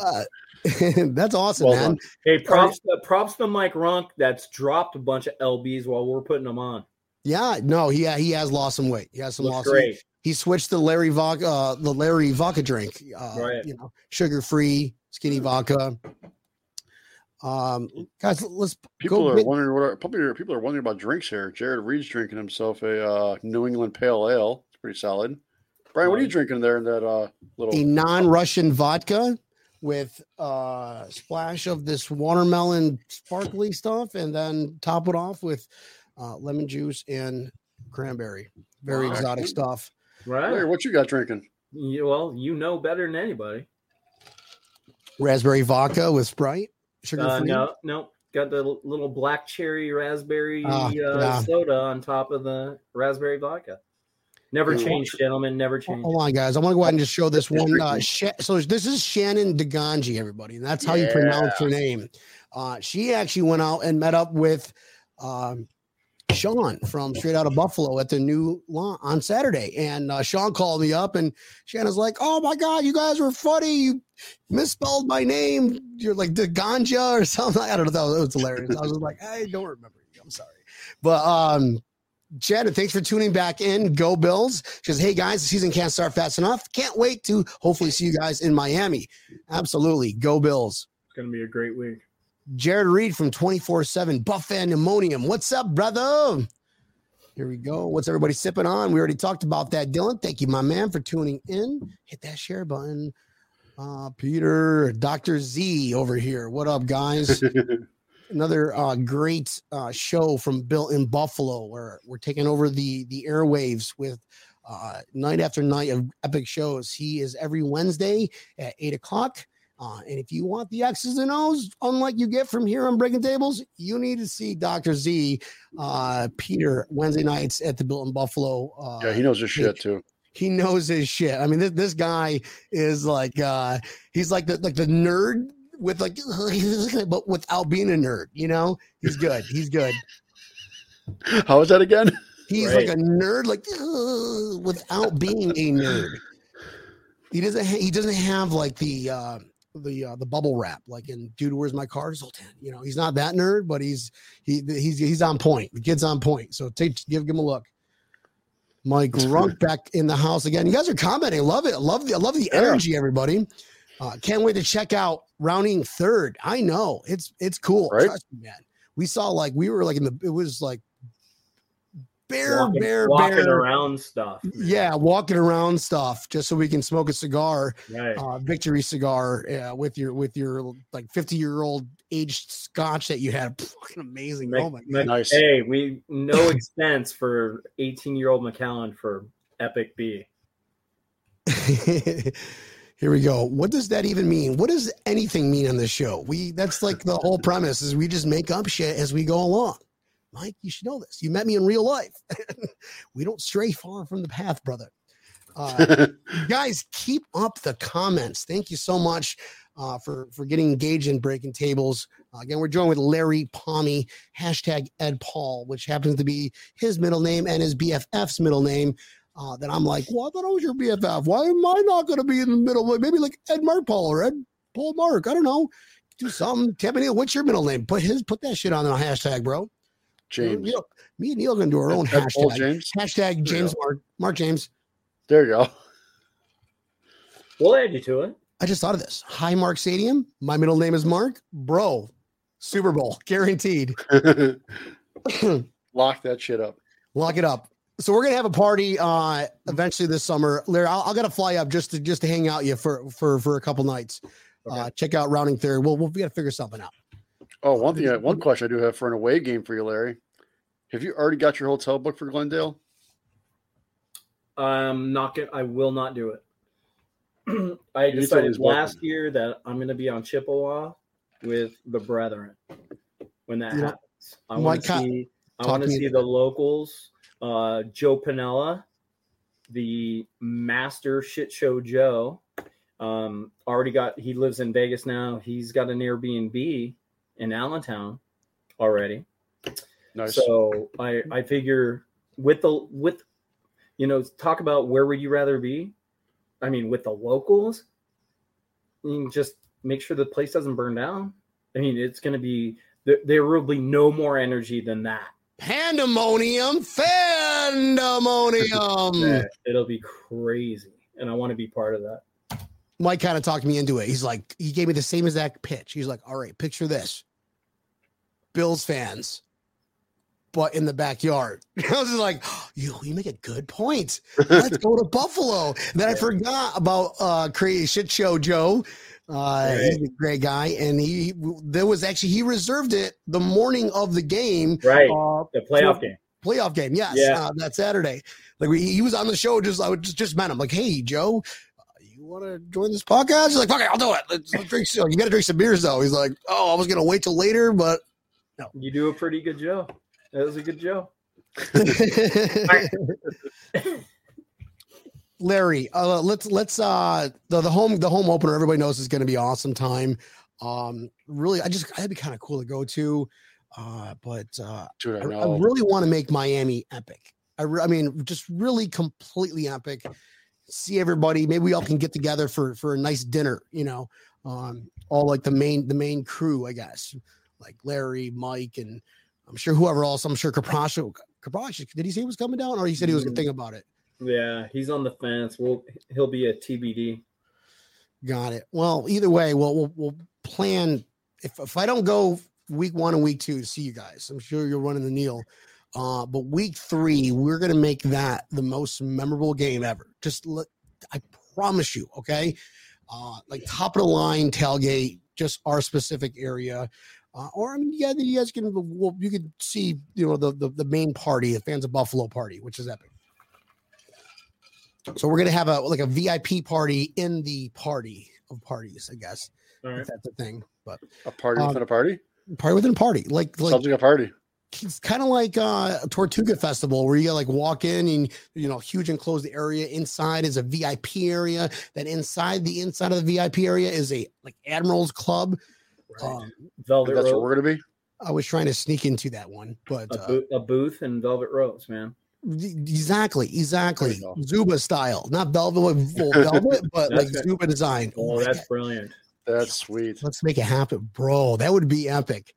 [SPEAKER 1] Uh, that's awesome,
[SPEAKER 3] Well
[SPEAKER 1] man.
[SPEAKER 4] Hey, props to, props to Mike Runk that's dropped a bunch of LBs while we're putting them on.
[SPEAKER 1] Yeah, no, he he has lost some weight. He has some
[SPEAKER 4] Looks
[SPEAKER 1] lost
[SPEAKER 4] great.
[SPEAKER 1] he switched the Larry vodka, uh, the Larry vodka drink, uh,
[SPEAKER 4] Right.
[SPEAKER 1] you know, sugar free, skinny vodka. Um, guys, let's
[SPEAKER 3] People
[SPEAKER 1] go.
[SPEAKER 3] are
[SPEAKER 1] big-
[SPEAKER 3] wondering what are, people are people are wondering about drinks here. Jared Reed's drinking himself a uh, New England Pale Ale. It's pretty solid. Brian, what are you drinking there in that uh, little?
[SPEAKER 1] a non-Russian vodka with uh, a splash of this watermelon sparkly stuff, and then top it off with uh, lemon juice and cranberry. Very
[SPEAKER 3] Wow.
[SPEAKER 1] exotic stuff.
[SPEAKER 3] Larry,
[SPEAKER 4] Right.
[SPEAKER 3] what you got drinking?
[SPEAKER 4] You, well, you know better than anybody.
[SPEAKER 1] Raspberry vodka with Sprite, sugar
[SPEAKER 4] Uh, no, no. Got the little black cherry raspberry
[SPEAKER 1] Ah,
[SPEAKER 4] uh,
[SPEAKER 1] yeah.
[SPEAKER 4] soda on top of the raspberry vodka. Never
[SPEAKER 3] Ooh.
[SPEAKER 4] changed, gentlemen. Never changed.
[SPEAKER 1] Hold on, guys. I want to go ahead and just show this one. Uh. Sha- so this is Shannon DeGanji, everybody, and that's how you pronounce her name. Uh, she actually went out and met up with um, Sean from Straight Out of Buffalo at the new lawn on Saturday, and uh, Sean called me up, and Shannon's like, "Oh my God, you guys were funny. You misspelled my name. You're like DeGanja or something. I don't know. That was hilarious. I was like, I don't remember you. I'm sorry, but um." Shannon, thanks for tuning back in. Go Bills. She says, Hey guys, the season can't start fast enough. Can't wait to hopefully see you guys in Miami. Absolutely. Go Bills.
[SPEAKER 4] It's going to be a great week.
[SPEAKER 1] Jared Reed from 24 7 Buff and Ammonium. What's up, brother? Here we go. What's everybody sipping on? We already talked about that, Dylan. Thank you, my man, for tuning in. Hit that share button. Uh, Peter, Dr. Z over here. What up, guys? another uh, great uh, show from Built in Buffalo, where we're taking over the the airwaves with uh, night after night of epic shows. He is every Wednesday at eight o'clock. Uh, and if you want the X's and O's, unlike you get from here on Breaking Tables, you need to see Dr. Z, uh, Peter, Wednesday nights at the Built in Buffalo. Uh,
[SPEAKER 3] yeah, he knows his shit too.
[SPEAKER 1] he knows his shit. I mean, this, this guy is like uh he's like the like the nerd with like but without being a nerd. You know, he's good. He's good.
[SPEAKER 3] How was that again?
[SPEAKER 1] He's
[SPEAKER 4] Right.
[SPEAKER 1] like a nerd, like without being a nerd. He doesn't. Ha- he doesn't have like the uh, the uh, the bubble wrap like in Dude, Where's My Car? Zoltan. You know, he's not that nerd, but he's he he's he's on point. The kid's on point. So take give, him a look. Mike Runk back in the house again. You guys are commenting. Love it. Love the love the energy, everybody. Uh, can't wait to check out rounding third. I know it's it's cool.
[SPEAKER 3] Right?
[SPEAKER 1] Trust me, man. We saw like we were like in the it was like bear,
[SPEAKER 4] walking,
[SPEAKER 1] bear,
[SPEAKER 4] walking
[SPEAKER 1] bear.
[SPEAKER 4] around stuff.
[SPEAKER 1] Yeah, walking around stuff just so we can smoke a cigar,
[SPEAKER 4] Right.
[SPEAKER 1] uh, victory cigar uh, with your with your like fifty year old aged scotch that you had. Fucking amazing
[SPEAKER 4] Mc-
[SPEAKER 1] moment.
[SPEAKER 4] Mc-
[SPEAKER 3] Nice.
[SPEAKER 4] Hey, we no expense for 18 year old Macallan for Epic B.
[SPEAKER 1] Here we go. What does that even mean? What does anything mean on this show? We that's like the whole premise is we just make up shit as we go along. Mike, you should know this. You met me in real life. we don't stray far from the path, brother. Uh, guys keep up the comments. Thank you so much uh, for for getting engaged in breaking tables. Uh, again we're joined with larry palmy hashtag ed paul which happens to be his middle name and his bff's middle name uh, that i'm like well i thought i was your bff why am i not going to be in the middle? Maybe like ed mark paul or ed paul mark. I don't know. Do something. Tampa Neal, what's your middle name? Put his put that shit on a hashtag bro
[SPEAKER 3] James.
[SPEAKER 1] You know, me and neil are going to do our own
[SPEAKER 3] Ed Paul
[SPEAKER 1] hashtag
[SPEAKER 3] James.
[SPEAKER 1] hashtag james mark mark james
[SPEAKER 3] There you go.
[SPEAKER 4] We'll add you to it.
[SPEAKER 1] I just thought of this. Highmark Stadium. My middle name is Mark. Bro, Super Bowl guaranteed.
[SPEAKER 3] Lock that shit up.
[SPEAKER 1] Lock it up. So we're gonna have a party uh eventually this summer. Larry, I'll, I'll gotta fly up just to just to hang out you for for for a couple nights. Uh, check out rounding Theory. We'll we'll we gotta figure something out.
[SPEAKER 3] Oh, one thing, I- one question I do have for an away game for you, Larry. Have you already got your hotel booked for Glendale?
[SPEAKER 4] I'm not gonna. I will not do it. I
[SPEAKER 3] You
[SPEAKER 4] decided
[SPEAKER 3] he's welcome.
[SPEAKER 4] last year that I'm going to be on Chippewa with the brethren when that
[SPEAKER 1] You know,
[SPEAKER 4] happens. I want to see. I want
[SPEAKER 1] to
[SPEAKER 4] to see the locals. Uh, Joe Pinella, the master shit show Joe. Um, already got. He lives in Vegas now. He's got an Airbnb in Allentown already.
[SPEAKER 3] Nice.
[SPEAKER 4] So I I figure with the with you know talk about where would you rather be? I mean with the locals, you can just make sure the place doesn't burn down. I mean it's going to be there, there will be no more energy than that.
[SPEAKER 1] Pandemonium, fandemonium.
[SPEAKER 4] It'll be crazy, and I want to be part of that.
[SPEAKER 1] Mike kind of talked me into it. He's like, he gave me the same exact pitch. He's like, all right, picture this. Bills fans, but in the backyard. I was just like, you, you make a good point. Let's go to Buffalo. Then I forgot about uh crazy shit show Joe. Uh he's a great guy. And he there was actually he reserved it the morning of the game.
[SPEAKER 4] Right,
[SPEAKER 1] Uh
[SPEAKER 4] the playoff game.
[SPEAKER 1] playoff game. Yes,
[SPEAKER 4] Yeah.
[SPEAKER 1] uh, that Saturday. Like we, he was on the show. Just I would just, just met him. Like, hey, Joe, uh, you want to join this podcast? He's like, fuck it, I'll do it. Let's, let's drink. You got to drink some beers though. He's like, oh, I was gonna wait till later, but
[SPEAKER 4] You do a pretty good job. That was a good Joe.
[SPEAKER 1] Larry, uh, let's let's uh the, the home the home opener. Everybody knows is going to be awesome time. Um, really, I just that'd be kind of cool to go to. Uh, but uh,
[SPEAKER 3] Dude, I
[SPEAKER 1] I, I really want to make Miami epic. I, re- I mean, just really completely epic. See everybody. Maybe we all can get together for for a nice dinner. You know, um, all like the main the main crew, I guess, like Larry, Mike, and I'm sure whoever else. I'm sure Kaprash. Kaprash, did he say he was coming down, or he said he was gonna think about it?
[SPEAKER 4] Yeah, he's on the fence. We'll he'll be a TBD.
[SPEAKER 1] Got it. Well, either way, we'll we'll, we'll plan. If if I don't go week one and week two to see you guys, I'm sure you're running the Neil. Uh, but week three, we're gonna make that the most memorable game ever. Just look, I promise you, okay? Uh, like top of the line tailgate, just our specific area. Uh, or I mean, yeah, you guys can well, you can see you know the, the the main party, the fans of Buffalo party, which is epic. So we're gonna have a like a VIP party in the party of parties, I guess.
[SPEAKER 4] All
[SPEAKER 1] If that's a thing. But
[SPEAKER 3] A party
[SPEAKER 1] Um,
[SPEAKER 3] within a party?
[SPEAKER 1] party within a party. Like like
[SPEAKER 3] Sounds like a party.
[SPEAKER 1] it's kind of like uh, a Tortuga Festival where you like walk in and you know huge enclosed area. Inside is a VIP area. Then inside the inside of the VIP area is a like Admirals Club.
[SPEAKER 4] Right.
[SPEAKER 1] Um,
[SPEAKER 4] Velvet
[SPEAKER 3] That's what
[SPEAKER 4] Rope,
[SPEAKER 3] we're gonna be.
[SPEAKER 1] I was trying to sneak into that one, but
[SPEAKER 4] a,
[SPEAKER 1] uh,
[SPEAKER 4] a booth and Velvet Ropes, man.
[SPEAKER 1] exactly, exactly,
[SPEAKER 3] There you go.
[SPEAKER 1] Zuba style, not velvet, with full velvet, but like
[SPEAKER 4] That's.
[SPEAKER 1] Zuba design.
[SPEAKER 4] Oh,
[SPEAKER 1] my
[SPEAKER 4] that's
[SPEAKER 1] God.
[SPEAKER 4] brilliant.
[SPEAKER 3] That's sweet.
[SPEAKER 1] Let's make it happen, bro. That would be epic.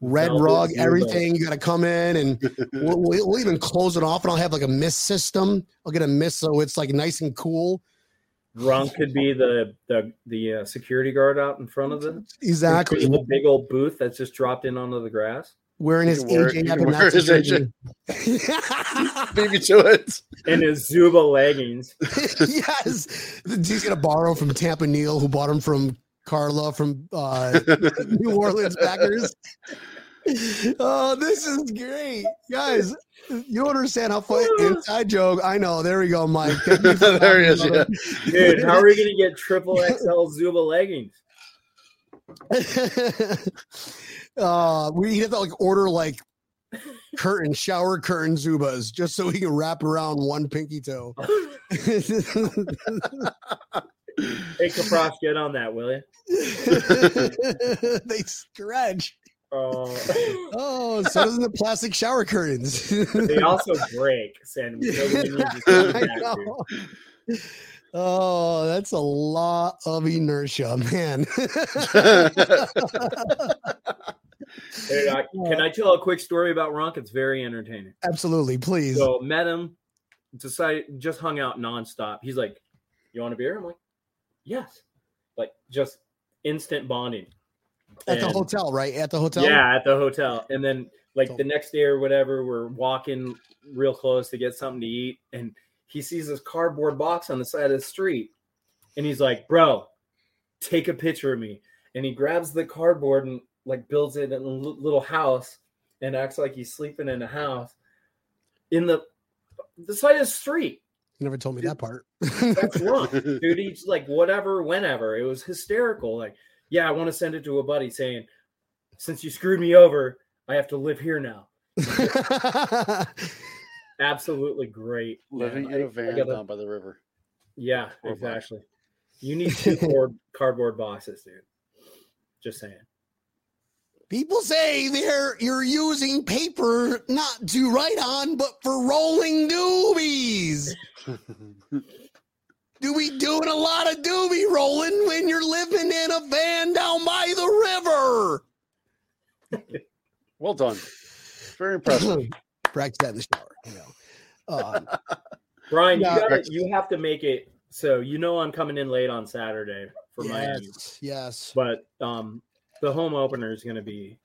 [SPEAKER 1] Red
[SPEAKER 4] Velvet
[SPEAKER 1] rug,
[SPEAKER 4] Zuba.
[SPEAKER 1] everything. You got to come in and we'll, we'll we'll even close it off, and I'll have like a mist system. I'll get a mist so it's like nice and cool.
[SPEAKER 4] Drunk could be the the the uh, security guard out in front of the
[SPEAKER 1] Exactly.
[SPEAKER 4] the big old booth that's just dropped in onto the grass,
[SPEAKER 1] Wearing his
[SPEAKER 3] can wear-
[SPEAKER 1] AJ
[SPEAKER 3] you can wear his
[SPEAKER 1] jersey.
[SPEAKER 3] Beat me to it.
[SPEAKER 4] in his Zuba leggings.
[SPEAKER 1] yes, he's gonna borrow from Tampa Neil, who bought him from Carla from uh, New Orleans Backers. Oh, this is great, guys! You don't understand how funny inside joke. I know. There we go, Mike. Thank you for
[SPEAKER 3] there he is. Yeah.
[SPEAKER 4] Dude, how are we gonna get triple XL Zuba leggings?
[SPEAKER 1] uh, we have to like order like curtain shower curtain Zubas just so we can wrap around one pinky toe.
[SPEAKER 4] Hey, Capros, get on that, will you?
[SPEAKER 1] they stretch.
[SPEAKER 4] Uh,
[SPEAKER 1] Oh, so doesn't the plastic shower curtains.
[SPEAKER 4] they also break, Sam. Nobody needs to see
[SPEAKER 1] I know. Oh, that's a lot of inertia, man.
[SPEAKER 4] I- can I tell a quick story about Runk? It's very entertaining.
[SPEAKER 1] Absolutely, please.
[SPEAKER 4] So met him, decided just hung out nonstop. He's like, "You want a beer?" I'm like, "Yes." Like just instant bonding.
[SPEAKER 1] At the hotel, right? At the hotel.
[SPEAKER 4] Yeah, at the hotel. And then like the next day or whatever, we're walking real close to get something to eat, and he sees this cardboard box on the side of the street, and he's like, "Bro, take a picture of me." And he grabs the cardboard and like builds it in a little house, and acts like he's sleeping in a house in the the side of the street.
[SPEAKER 1] You never told me that part.
[SPEAKER 4] That's wrong, dude. He's like, whatever, whenever. It was hysterical. Like, yeah, I want to send it to a buddy saying, since you screwed me over, I have to live here now. Absolutely great.
[SPEAKER 3] Living
[SPEAKER 4] man.
[SPEAKER 3] in a van
[SPEAKER 4] gotta-
[SPEAKER 3] down by the river.
[SPEAKER 4] Yeah,
[SPEAKER 3] Or box.
[SPEAKER 4] exactly. You need two cord, cardboard boxes, dude. Just saying.
[SPEAKER 1] People say they're you're using paper not to write on, but for rolling doobies. Do we doing a lot of doobie rolling when you're living in a van down by the river?
[SPEAKER 3] Well done. Very impressive.
[SPEAKER 1] Practice that in the shower. You know. Um,
[SPEAKER 4] Brian,
[SPEAKER 1] Yeah.
[SPEAKER 4] you gotta, you have to make it so you know I'm coming in late on Saturday for Miami.
[SPEAKER 1] yes, yes.
[SPEAKER 4] but um the home opener is going to be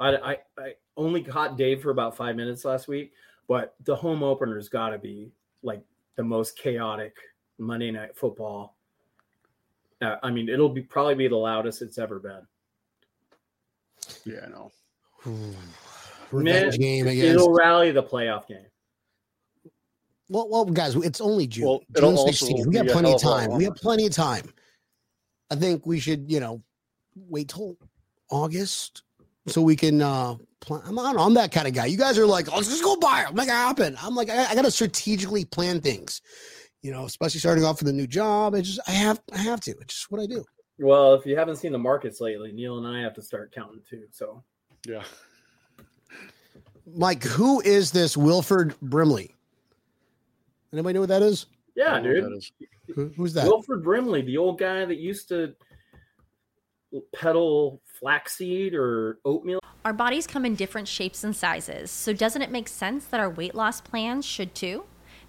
[SPEAKER 4] I, I i only caught dave for about five minutes last week but the home opener's got to be like the most chaotic monday night football uh, i mean it'll be probably be the loudest it's ever been
[SPEAKER 3] Yeah, I know.
[SPEAKER 1] Revenge
[SPEAKER 4] Man,
[SPEAKER 1] game against.
[SPEAKER 4] it'll rally the playoff game
[SPEAKER 1] Well, well, guys, it's only June.
[SPEAKER 3] Well,
[SPEAKER 1] June
[SPEAKER 3] also
[SPEAKER 1] 16th. We got plenty of
[SPEAKER 3] hell of a lot
[SPEAKER 1] time. We have plenty of time. I think we should, you know, wait till August so we can uh plan. I'm, I don't I'm that kind of guy. You guys are like, oh, let's just go buy it, make it happen. I'm like, I, I got to strategically plan things, you know, especially starting off with a new job. It's just, I have, I have to. It's just what I do.
[SPEAKER 4] well if you haven't seen the markets lately neil and i have to start counting too so
[SPEAKER 3] Yeah.
[SPEAKER 1] Mike, who is this Wilford Brimley? Anybody know what that is?
[SPEAKER 4] Yeah
[SPEAKER 3] don't know what
[SPEAKER 4] dude
[SPEAKER 3] that is.
[SPEAKER 1] Who, who's that?
[SPEAKER 4] Wilford Brimley, the old guy that used to peddle flaxseed or oatmeal.
[SPEAKER 5] Our bodies come in different shapes and sizes, so doesn't it make sense that our weight loss plans should too?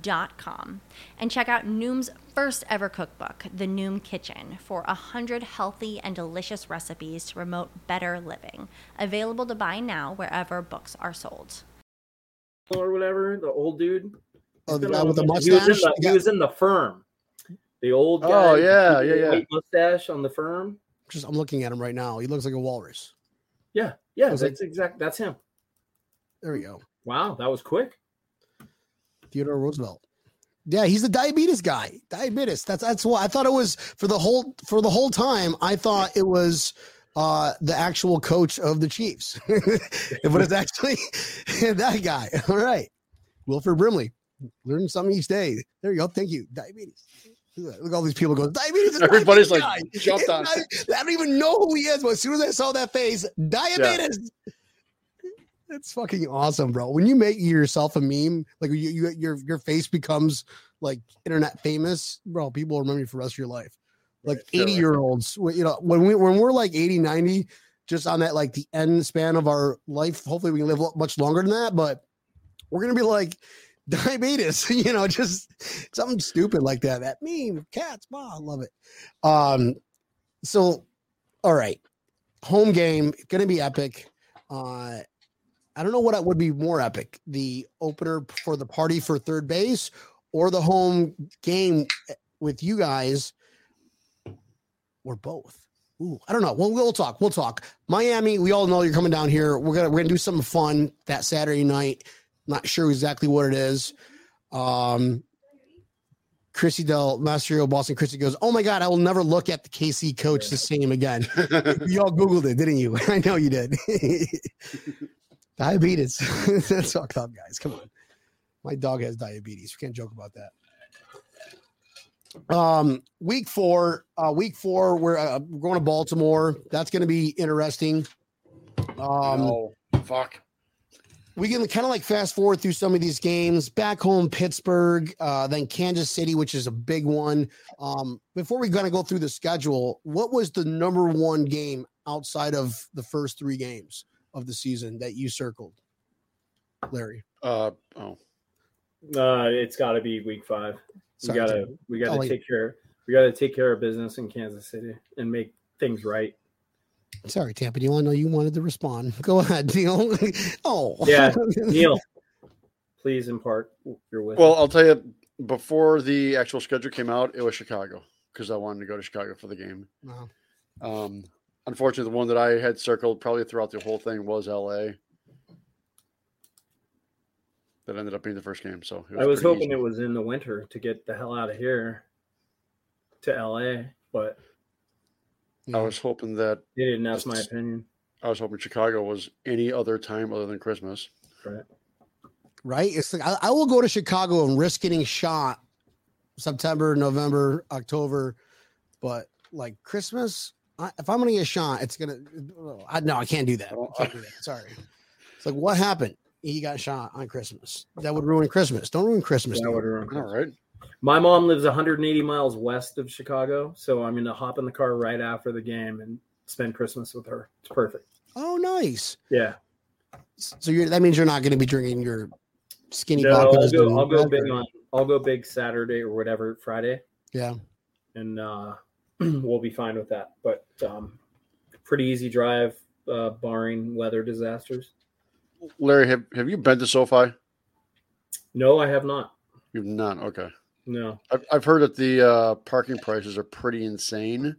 [SPEAKER 5] Dot com and check out Noom's first ever cookbook, The Noom Kitchen, for a hundred healthy and delicious recipes to promote better living. Available to buy now wherever books are sold.
[SPEAKER 4] or whatever, the old dude.
[SPEAKER 1] Oh, the guy with the
[SPEAKER 4] He was
[SPEAKER 1] mustache.
[SPEAKER 4] the,
[SPEAKER 1] Yeah.
[SPEAKER 4] he was in the firm. The old oh, guy.
[SPEAKER 3] Oh, yeah, yeah, yeah.
[SPEAKER 4] white Mustache on the firm.
[SPEAKER 1] Just I'm looking at him right now. He looks like a walrus.
[SPEAKER 4] Yeah, yeah,
[SPEAKER 1] Was it-
[SPEAKER 4] that's exact. That's him.
[SPEAKER 1] There we go.
[SPEAKER 4] Wow, that was quick.
[SPEAKER 1] Theodore Roosevelt. Yeah, he's the diabetes guy. Diabetes. That's that's why I thought it was for the whole for the whole time. I thought it was uh the actual coach of the Chiefs, but it's actually that guy. All right, Wilford Brimley. Learn something each day. There you go. Thank you. Diabetes. Look at all these people go diabetes.
[SPEAKER 3] Everybody's
[SPEAKER 1] diabetes
[SPEAKER 3] like
[SPEAKER 1] guy."
[SPEAKER 3] jumped on.
[SPEAKER 1] not- I don't even know who he is, but as soon as I saw that face, diabetes. That's fucking awesome, bro. When you make yourself a meme, like you, you your your face becomes like internet famous, bro. People will remember you for the rest of your life. Like
[SPEAKER 3] Right, sure.
[SPEAKER 1] 80 year olds, you know, when we when we're like 80, 90, just on that like the end span of our life. Hopefully, we can live much longer than that, but we're gonna be like diabetes, you know, just something stupid like that. That meme, cats, wow, I love it. Um, so all right, home game gonna be epic. Uh, I don't know what would be more epic: the opener for the party for third base, or the home game with you guys, or both. Ooh, I don't know. Well, we'll talk. We'll talk. Miami, we all know you're coming down here. We're gonna we're gonna do something fun that Saturday night. Not sure exactly what it is. Um, Chrissy Del Masterio, Boston Chrissy goes, Oh my God, I will never look at the KC coach the same again. you all Googled it, didn't you? I know you did. diabetes. That's fucked up, guys. Come on. My dog has diabetes. We can't joke about that. Um, week four, uh, week four, we're, uh, we're going to Baltimore. That's going to be interesting. Um,
[SPEAKER 3] no, fuck.
[SPEAKER 1] we can kind of like fast forward through some of these games back home pittsburgh uh, then kansas city which is a big one um, before we kind of go through the schedule what was the number one game outside of the first three games of the season that you circled larry
[SPEAKER 3] Uh oh.
[SPEAKER 4] Uh, it's got to be week five. We
[SPEAKER 1] Sorry,
[SPEAKER 4] gotta we gotta
[SPEAKER 1] Golly.
[SPEAKER 4] take care we gotta take care of business in Kansas City and make things right.
[SPEAKER 1] sorry tampa neil i know you wanted to respond go ahead neil oh
[SPEAKER 4] Yeah, Neil, please impart your wisdom.
[SPEAKER 3] Well, I'll tell you. Before the actual schedule came out, it was Chicago because I wanted to go to Chicago for the game.
[SPEAKER 1] Wow.
[SPEAKER 3] Um, unfortunately, the one that I had circled probably throughout the whole thing was LA. That ended up being the first game. So it
[SPEAKER 4] I was hoping
[SPEAKER 3] easy.
[SPEAKER 4] it was in the winter to get the hell out of here to LA, but
[SPEAKER 3] I was hoping that
[SPEAKER 4] they didn't ask my opinion.
[SPEAKER 3] I was hoping Chicago was any other time other than Christmas.
[SPEAKER 4] Right.
[SPEAKER 1] right? It's like I, I will go to Chicago and risk getting shot September, November, October, but like Christmas, I, if I'm gonna get shot, it's gonna. I no, I can't do that. I can't do that. Sorry. It's like what happened? He got shot on Christmas. That would ruin Christmas. Don't ruin Christmas.
[SPEAKER 4] That
[SPEAKER 1] dude.
[SPEAKER 4] would ruin Christmas.
[SPEAKER 3] right.
[SPEAKER 4] My mom lives 180 miles west of Chicago, so I'm gonna hop in the car right after the game and spend Christmas with her. It's perfect.
[SPEAKER 1] Oh, nice.
[SPEAKER 4] Yeah.
[SPEAKER 1] So you're, that means you're not going to be drinking your skinny
[SPEAKER 4] No, I'll go. I'll go big on. I'll go big Saturday or whatever Friday,
[SPEAKER 1] Yeah.
[SPEAKER 4] and uh, we'll be fine with that. But um, pretty easy drive, uh, barring weather disasters.
[SPEAKER 3] Larry, have, have you been to SoFi?
[SPEAKER 4] No, I have not.
[SPEAKER 3] You've not. Okay.
[SPEAKER 4] No.
[SPEAKER 3] I've, I've heard that the uh, parking prices are pretty insane,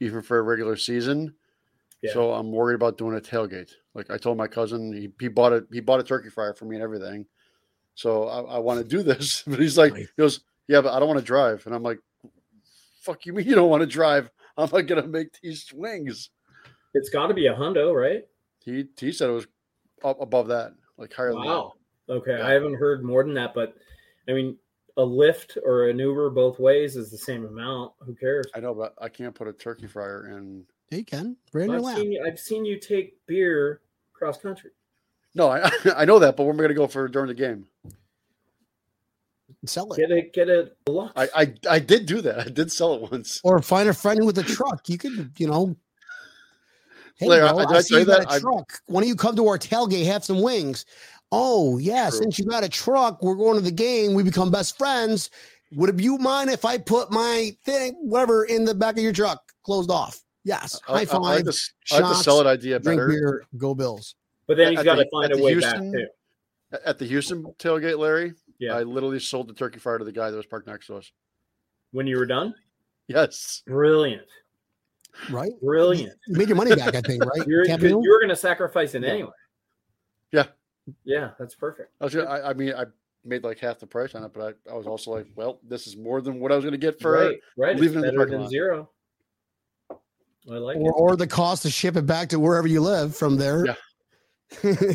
[SPEAKER 3] even for a regular season.
[SPEAKER 4] Yeah.
[SPEAKER 3] So I'm worried about doing a tailgate. Like I told my cousin, he, he bought it. He bought a turkey fryer for me and everything. So I, I want to do this, but he's like, he goes, yeah, but I don't want to drive, and I'm like, fuck you mean you don't want to drive? I'm not gonna make these swings.
[SPEAKER 4] It's got to be a hundo, right?
[SPEAKER 3] He he said it was up above that, like higher than that.
[SPEAKER 4] Wow. Okay,
[SPEAKER 3] Yeah.
[SPEAKER 4] I haven't heard more than that, but I mean, a Lyft or an Uber both ways is the same amount. Who cares?
[SPEAKER 3] I know, but I can't put a turkey fryer in
[SPEAKER 1] Yeah, you can. Right in
[SPEAKER 4] I've seen, you, I've seen you take beer cross country.
[SPEAKER 3] No, I I know that, but where am I going to go for during the game?
[SPEAKER 1] Sell it.
[SPEAKER 4] Get a get a Lux.
[SPEAKER 3] I, I I did do that. I did sell it once.
[SPEAKER 1] Or find a friend with a truck. You could, you know. Hey,
[SPEAKER 3] Larry,
[SPEAKER 1] bro,
[SPEAKER 3] I-
[SPEAKER 1] I,
[SPEAKER 3] I
[SPEAKER 1] see you
[SPEAKER 3] you
[SPEAKER 1] got
[SPEAKER 3] that?
[SPEAKER 1] a
[SPEAKER 3] I-
[SPEAKER 1] truck. Why don't you come to our tailgate, have some wings? Oh, yeah.
[SPEAKER 3] True.
[SPEAKER 1] Since you got a truck, we're going to the game. We become best friends. Would you mind if I put my thing, whatever, in the back of your truck, closed off? Yes.
[SPEAKER 3] I,
[SPEAKER 1] High
[SPEAKER 3] I, I
[SPEAKER 1] five.
[SPEAKER 3] like the, s- I like the
[SPEAKER 1] shots,
[SPEAKER 3] sell it idea
[SPEAKER 1] drink
[SPEAKER 3] better.
[SPEAKER 1] beer. Go Bills.
[SPEAKER 4] but then he's
[SPEAKER 3] at
[SPEAKER 4] got to find a way
[SPEAKER 3] Houston-
[SPEAKER 4] back too.
[SPEAKER 3] At the Houston tailgate, Larry,
[SPEAKER 4] Yeah.
[SPEAKER 3] I literally sold the turkey fryer to the guy that was parked next to us.
[SPEAKER 4] When you were done,
[SPEAKER 3] Yes.
[SPEAKER 4] brilliant,
[SPEAKER 1] Right?
[SPEAKER 4] brilliant.
[SPEAKER 1] You made your money back, I think, right?
[SPEAKER 4] You're you're going to sacrifice it
[SPEAKER 3] Yeah.
[SPEAKER 4] anyway.
[SPEAKER 3] Yeah.
[SPEAKER 4] Yeah, that's perfect.
[SPEAKER 3] I, was, gonna- I, I mean, I made like half the price on it, but I, I was also like, well, this is more than what I was going to get for
[SPEAKER 4] right, right.
[SPEAKER 3] leaving
[SPEAKER 4] It's
[SPEAKER 3] it in the
[SPEAKER 4] better
[SPEAKER 3] parking
[SPEAKER 4] than
[SPEAKER 3] lot.
[SPEAKER 4] zero. I like
[SPEAKER 1] or, or the cost to ship it back to wherever you live from there.
[SPEAKER 3] Yeah.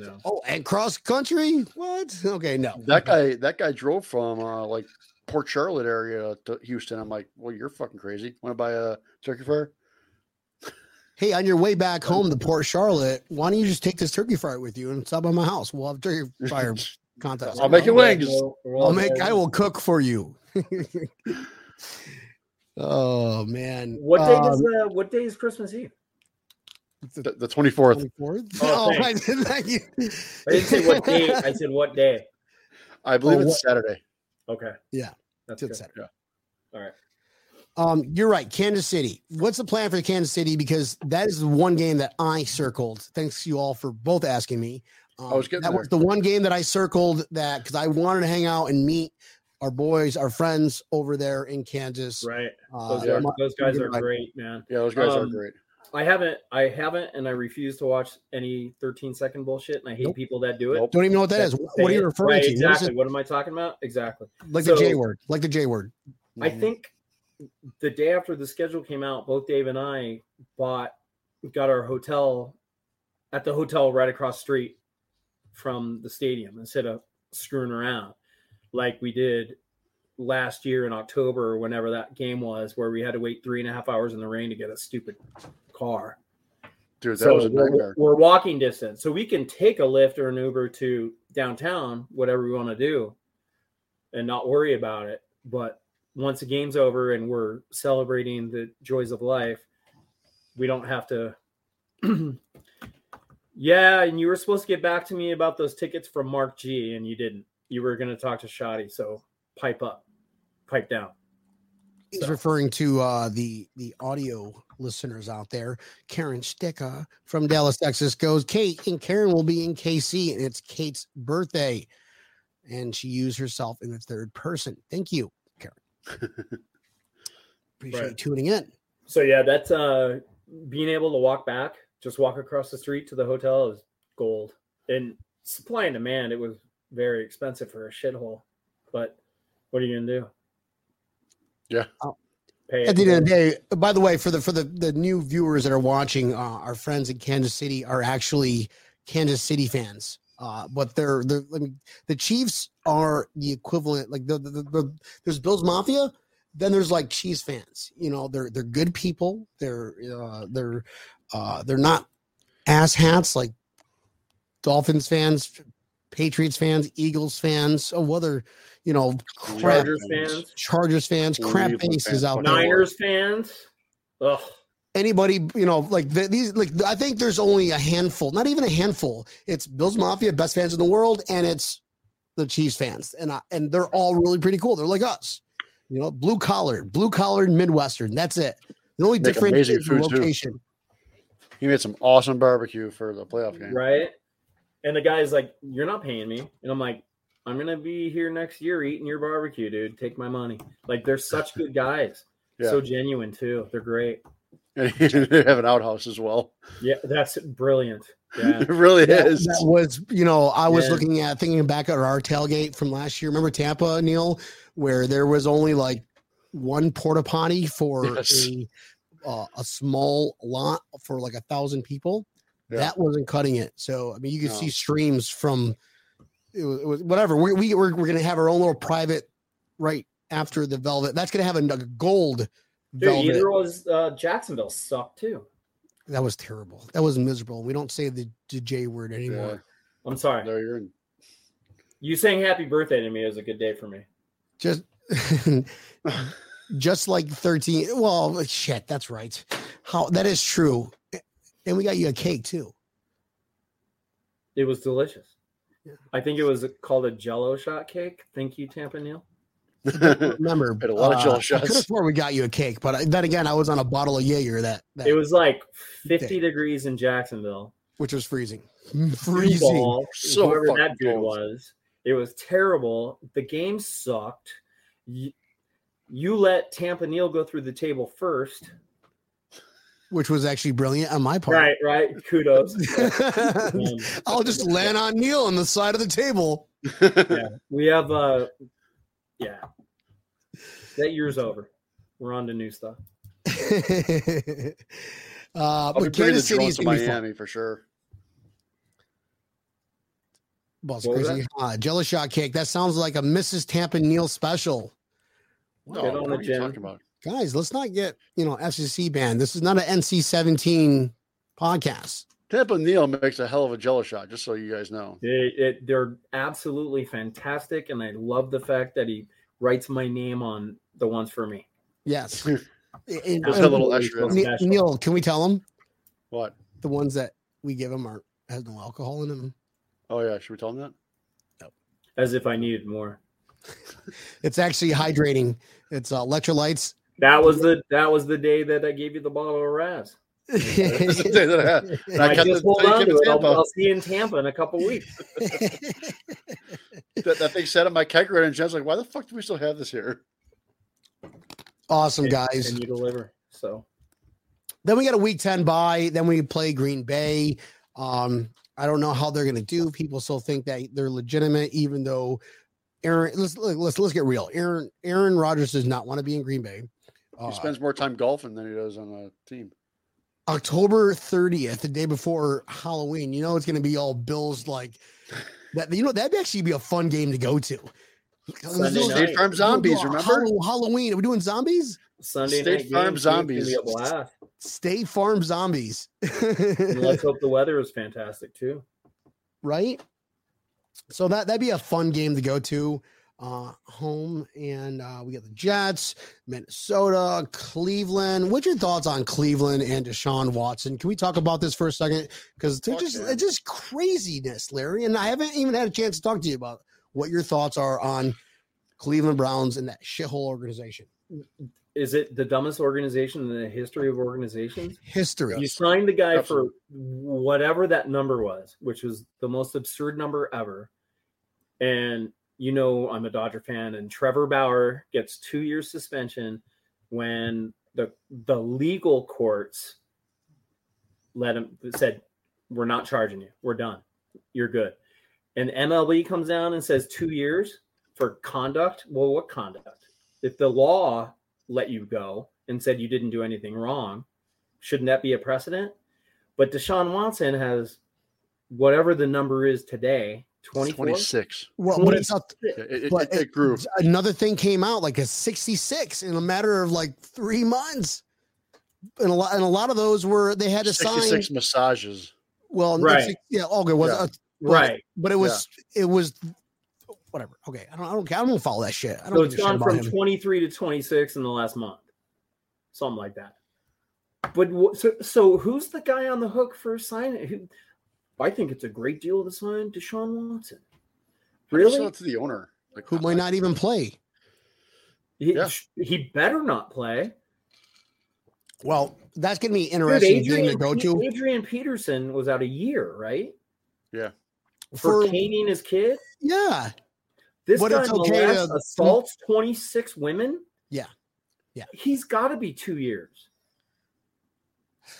[SPEAKER 4] it. No.
[SPEAKER 1] oh, and cross country? What? Okay, no.
[SPEAKER 3] that guy. That guy drove from uh, like Port Charlotte area to Houston. I'm like, well, you're fucking crazy. Want to buy a turkey fryer?
[SPEAKER 1] Hey, on your way back home to Port Charlotte, why don't you just take this turkey fryer with you and stop by my house? We'll have turkey fryer contest.
[SPEAKER 3] I'll make you wings.
[SPEAKER 1] I'll make. I will cook for you. oh man!
[SPEAKER 4] What day
[SPEAKER 1] Um,
[SPEAKER 4] is uh, what day is Christmas Eve?
[SPEAKER 3] The, the 24th.
[SPEAKER 1] 24th?
[SPEAKER 4] Oh,
[SPEAKER 1] Oh, I didn't thank you.
[SPEAKER 4] I didn't say what day. I said what day.
[SPEAKER 3] I believe
[SPEAKER 1] Oh,
[SPEAKER 3] it's
[SPEAKER 1] what-
[SPEAKER 3] Saturday.
[SPEAKER 4] Okay.
[SPEAKER 1] Yeah,
[SPEAKER 4] That's
[SPEAKER 1] Good
[SPEAKER 4] good.
[SPEAKER 1] Saturday.
[SPEAKER 4] All right.
[SPEAKER 1] Um, you're right. Kansas City. What's the plan for Kansas City? Because that is the one game that I circled. Thanks you all for both asking me. Um,
[SPEAKER 3] I was getting
[SPEAKER 1] that
[SPEAKER 3] there.
[SPEAKER 1] was the one game that I circled that because I wanted to hang out and meet our boys, our friends over there in Kansas.
[SPEAKER 4] Right.
[SPEAKER 1] Uh,
[SPEAKER 4] Those,
[SPEAKER 3] yeah.
[SPEAKER 4] are,
[SPEAKER 1] my-
[SPEAKER 4] those guys are
[SPEAKER 1] right.
[SPEAKER 4] great, man.
[SPEAKER 3] Yeah, those guys are
[SPEAKER 4] Um,
[SPEAKER 3] great.
[SPEAKER 4] I haven't, I haven't, and I refuse to watch any 13 second bullshit, and I hate
[SPEAKER 1] Nope.
[SPEAKER 4] people that do it.
[SPEAKER 3] Nope.
[SPEAKER 1] Don't even know what that is. What are you referring
[SPEAKER 4] right,
[SPEAKER 1] to?
[SPEAKER 4] Exactly.
[SPEAKER 1] it?
[SPEAKER 4] What am I talking about? Exactly.
[SPEAKER 1] Like the J word. Like the J word.
[SPEAKER 4] I think the day after the schedule came out, both Dave and I bought, got our hotel at the hotel right across street from the stadium instead of screwing around like we did last year in October or whenever that game was, where we had to wait three and a half hours in the rain to get a stupid car.
[SPEAKER 3] dude, that
[SPEAKER 4] so
[SPEAKER 3] was a
[SPEAKER 4] we're- We're, walking distance, so we can take a Lyft or an Uber to downtown, whatever we want to do, and not worry about it. But once the game's over and we're celebrating the joys of life, we don't have to. yeah, and you were supposed to get back to me about those tickets from Mark G, and you didn't. You were going to talk to Shoddy, so pipe up, pipe down.
[SPEAKER 1] He's
[SPEAKER 4] So-
[SPEAKER 1] referring to uh, the the audio listeners out there. Karen Sticka from Dallas, Texas goes, Kate and Karen will be in KC, and it's Kate's birthday. And she used herself in the third person. Thank you, Karen. Appreciate
[SPEAKER 4] Right.
[SPEAKER 1] you tuning in.
[SPEAKER 4] So yeah, that's uh being able to walk back, just walk across the street to the hotel is gold. And supply and demand, it was very expensive for a shithole. But what are you gonna do?
[SPEAKER 3] Yeah.
[SPEAKER 1] Oh.
[SPEAKER 4] Pay
[SPEAKER 1] At the end of the day, by the way, for the for the the new viewers that are watching, uh, our friends in Kansas City are actually Kansas City fans. Uh, but they're they're I mean, the Chiefs are the equivalent. Like the, the, the, the there's Bills Mafia, then there's like Chiefs fans. You know, they're they're good people. They're uh, they're uh, they're not ass hats like Dolphins fans, Patriots fans, Eagles fans, oh, or other you know crap
[SPEAKER 4] Chargers fans,
[SPEAKER 1] Chargers fans, crap
[SPEAKER 3] Cleveland
[SPEAKER 1] bases
[SPEAKER 3] fans.
[SPEAKER 1] out there
[SPEAKER 4] Niners fans. Ugh.
[SPEAKER 1] anybody, you know, like the, these, like I think there's only a handful, not even a handful. It's Bills Mafia, best fans in the world, and it's the Chiefs fans, and I, and they're all really pretty cool. They're like us, you know, blue collar, blue collar, Midwestern. That's it. The only difference is the
[SPEAKER 3] food, too.
[SPEAKER 1] location.
[SPEAKER 3] He made some awesome barbecue for the playoff game.
[SPEAKER 4] Right. And the guy's like, You're not paying me. And I'm like, I'm gonna be here next year eating your barbecue, dude. Take my money. Like they're such good guys.
[SPEAKER 3] Yeah.
[SPEAKER 4] So genuine too. They're great.
[SPEAKER 3] And he have an outhouse as well.
[SPEAKER 4] Yeah, that's brilliant. Yeah.
[SPEAKER 3] It really
[SPEAKER 1] That,
[SPEAKER 3] is.
[SPEAKER 1] that was, you know, I was
[SPEAKER 4] Yeah.
[SPEAKER 1] looking at thinking back at our tailgate from last year. Remember Tampa, Neil, where there was only like one porta potty for
[SPEAKER 3] Yes.
[SPEAKER 1] a uh, a small lot for like a thousand people.
[SPEAKER 3] Yeah.
[SPEAKER 1] That wasn't cutting it. So I mean, you could
[SPEAKER 3] No.
[SPEAKER 1] see streams from it was, it was whatever. We, we we're, we're gonna have our own little private right after the velvet. That's gonna have a, a gold
[SPEAKER 4] Dude,
[SPEAKER 1] velvet.
[SPEAKER 4] either was uh, Jacksonville sucked too.
[SPEAKER 1] That was terrible. That was miserable. We don't say the, the J word
[SPEAKER 3] Yeah,
[SPEAKER 1] anymore.
[SPEAKER 4] I'm sorry.
[SPEAKER 3] there you're in.
[SPEAKER 4] You saying happy birthday to me is a good day for me.
[SPEAKER 1] Just just like 13. Well, shit, that's right. How that is true. And we got you a cake too.
[SPEAKER 4] It was delicious.
[SPEAKER 1] Yeah.
[SPEAKER 4] I think it was called a Jello shot cake. Thank you, Tampa Neil.
[SPEAKER 1] Remember,
[SPEAKER 3] Had a lot of Jello
[SPEAKER 1] uh, I could have
[SPEAKER 3] shots.
[SPEAKER 1] swore we got you a cake, but I- then again, I was on a bottle of Jaeger that, that
[SPEAKER 4] It was like 50
[SPEAKER 1] Day.
[SPEAKER 4] degrees in Jacksonville.
[SPEAKER 1] which was freezing. Freezing.
[SPEAKER 4] ball,
[SPEAKER 3] So
[SPEAKER 4] whoever that dude
[SPEAKER 3] cold.
[SPEAKER 4] was. It was terrible. The game sucked. You, you let Tampa Neil go through the table first.
[SPEAKER 1] Which was actually brilliant on my part.
[SPEAKER 4] Right, right. Kudos.
[SPEAKER 1] I'll just land on Neil on the side of the table.
[SPEAKER 4] yeah. We have uh yeah. That year's over. We're on to new stuff.
[SPEAKER 1] uh,
[SPEAKER 3] I'll be
[SPEAKER 1] but
[SPEAKER 3] bringing
[SPEAKER 1] Kansas City is
[SPEAKER 3] to
[SPEAKER 1] gonna fun.
[SPEAKER 3] Miami for sure.
[SPEAKER 1] Boss
[SPEAKER 4] What was
[SPEAKER 1] crazy. Uh, Jello shot cake. That sounds like a Mrs. Tampa Neil special.
[SPEAKER 3] No,
[SPEAKER 4] Get on
[SPEAKER 3] what
[SPEAKER 4] the
[SPEAKER 3] are you talking about?
[SPEAKER 1] Guys, let's not get you know FCC banned. This is not an NC seventeen podcast.
[SPEAKER 3] Tampa Neil makes a hell of a jello shot, just so you guys know.
[SPEAKER 4] It, it, they're absolutely fantastic, and I love the fact that he writes my name on the ones for me.
[SPEAKER 1] Yes. And-
[SPEAKER 3] Just
[SPEAKER 1] and-
[SPEAKER 3] a little extra.
[SPEAKER 4] So
[SPEAKER 1] Ne- Neil, can we tell them
[SPEAKER 3] What?
[SPEAKER 1] the ones that we give them are has no alcohol in them?
[SPEAKER 3] Oh yeah, should we tell him that? No.
[SPEAKER 4] As if I needed more.
[SPEAKER 1] It's actually hydrating. It's uh, electrolytes.
[SPEAKER 4] That was the that was the day that I gave you the bottle of Raz.
[SPEAKER 3] That's the day that I had. And
[SPEAKER 4] I,
[SPEAKER 3] kept
[SPEAKER 4] just
[SPEAKER 3] it-
[SPEAKER 4] hold
[SPEAKER 3] I
[SPEAKER 4] on
[SPEAKER 3] kept
[SPEAKER 4] to
[SPEAKER 3] it
[SPEAKER 4] it. I'll, I'll see you in Tampa in a couple weeks.
[SPEAKER 3] That, that thing sat on my kegerator, and Jen's like, "Why the fuck do we still have this here?"
[SPEAKER 1] awesome
[SPEAKER 4] And-
[SPEAKER 1] guys.
[SPEAKER 4] and you deliver. So
[SPEAKER 1] Then we got a week 10 bye. Then we play Green Bay. Um, I don't know how they're gonna do. People still think that they're legitimate, even though Aaron let's let's let's get real. Aaron Aaron Rodgers does not want to be in Green Bay. Uh,
[SPEAKER 3] He spends more time golfing than he does on a team.
[SPEAKER 1] October 30th, the day before Halloween. You know it's gonna be all Bills like that. You know that'd actually be a fun game to go to.
[SPEAKER 4] Sunday
[SPEAKER 1] Those-
[SPEAKER 4] night.
[SPEAKER 3] State Farm Zombies,
[SPEAKER 1] Hallow-
[SPEAKER 3] remember?
[SPEAKER 1] Halloween. Are we doing zombies?
[SPEAKER 4] Sunday
[SPEAKER 3] State
[SPEAKER 4] night
[SPEAKER 3] Farm
[SPEAKER 4] games, dude, it's gonna be
[SPEAKER 3] Zombies.
[SPEAKER 4] a blast.
[SPEAKER 1] State Farm Zombies.
[SPEAKER 4] Let's hope the weather is fantastic too.
[SPEAKER 1] right? So that that'd be a fun game to go to. Uh, home and uh, we got the Jets, Minnesota, Cleveland. What's your thoughts on Cleveland and Deshaun Watson? Can we talk about this for a second? Because they're just it's just craziness, Larry. And I haven't even had a chance to talk to you about what your thoughts are on Cleveland Browns and that shithole organization.
[SPEAKER 4] Is it the dumbest organization in the history of organizations?
[SPEAKER 1] History.
[SPEAKER 4] You signed the guy
[SPEAKER 3] Absolutely.
[SPEAKER 4] for whatever that number was, which was the most absurd number ever. And you know, I'm a Dodger fan, and Trevor Bauer gets two years suspension when the the legal courts let him said, "We're not charging you. We're done. You're good." And MLB comes down and says two years for conduct. Well, what conduct? If the law let you go and said you didn't do anything wrong, shouldn't that be a precedent? But Deshaun Watson has whatever the number is today, 24.
[SPEAKER 3] 26.
[SPEAKER 1] well, but it's up,
[SPEAKER 3] Yeah, it, it,
[SPEAKER 1] But
[SPEAKER 3] it, it grew.
[SPEAKER 1] another thing came out like a 66 in a matter of like three months. And a lot, and a lot of those were they had to sign.
[SPEAKER 3] 66 massages.
[SPEAKER 1] Well,
[SPEAKER 4] Right.
[SPEAKER 1] right. yeah, okay, was
[SPEAKER 3] Yeah.
[SPEAKER 1] uh,
[SPEAKER 4] Right.
[SPEAKER 1] but it was it was whatever. Okay, I don't I don't care. I don't follow that shit. I don't
[SPEAKER 4] So
[SPEAKER 1] give
[SPEAKER 4] it's
[SPEAKER 1] a shit
[SPEAKER 4] gone from
[SPEAKER 1] him.
[SPEAKER 4] 23 to 26 in the last month. Something like that. But so, so who's the guy on the hook for signing? Who, I think it's a great deal to sign Deshaun Watson.
[SPEAKER 3] Really?
[SPEAKER 4] Really?
[SPEAKER 3] to the owner. Like,
[SPEAKER 1] Who might not even play.
[SPEAKER 4] He,
[SPEAKER 3] Yeah.
[SPEAKER 4] he better not play.
[SPEAKER 1] Well, that's gonna be
[SPEAKER 4] Dude,
[SPEAKER 1] interesting game to
[SPEAKER 4] Adrian,
[SPEAKER 1] go to
[SPEAKER 4] Adrian Peterson was out a year, right? For,
[SPEAKER 1] for
[SPEAKER 4] caning his kid.
[SPEAKER 1] yeah.
[SPEAKER 4] This
[SPEAKER 1] But
[SPEAKER 4] guy
[SPEAKER 1] it's okay to-
[SPEAKER 4] assaults 26 women.
[SPEAKER 1] Yeah. Yeah.
[SPEAKER 4] He's got to be two years.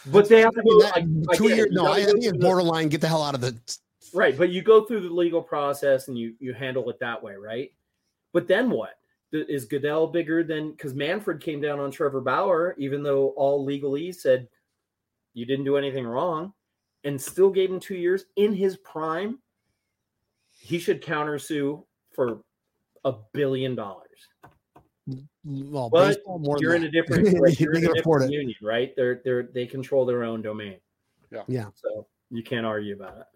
[SPEAKER 4] But they have to go.
[SPEAKER 1] That-
[SPEAKER 4] I-
[SPEAKER 1] two years. No, I, I think it's borderline. Get the hell out of the.
[SPEAKER 4] Right, but you go through the legal process and you you handle it that way, right? But then what? Is Goodell bigger than because Manfred came down on Trevor Bauer, even though all legalese said you didn't do anything wrong, and still gave him two years in his prime? He should countersue for a billion dollars.
[SPEAKER 1] Well,
[SPEAKER 4] But
[SPEAKER 1] more
[SPEAKER 4] you're in a different, like, you're in a
[SPEAKER 1] can afford
[SPEAKER 4] different
[SPEAKER 1] it.
[SPEAKER 4] union, right? They're they're they control their own domain.
[SPEAKER 3] Yeah.
[SPEAKER 1] Yeah.
[SPEAKER 4] So you can't argue about it.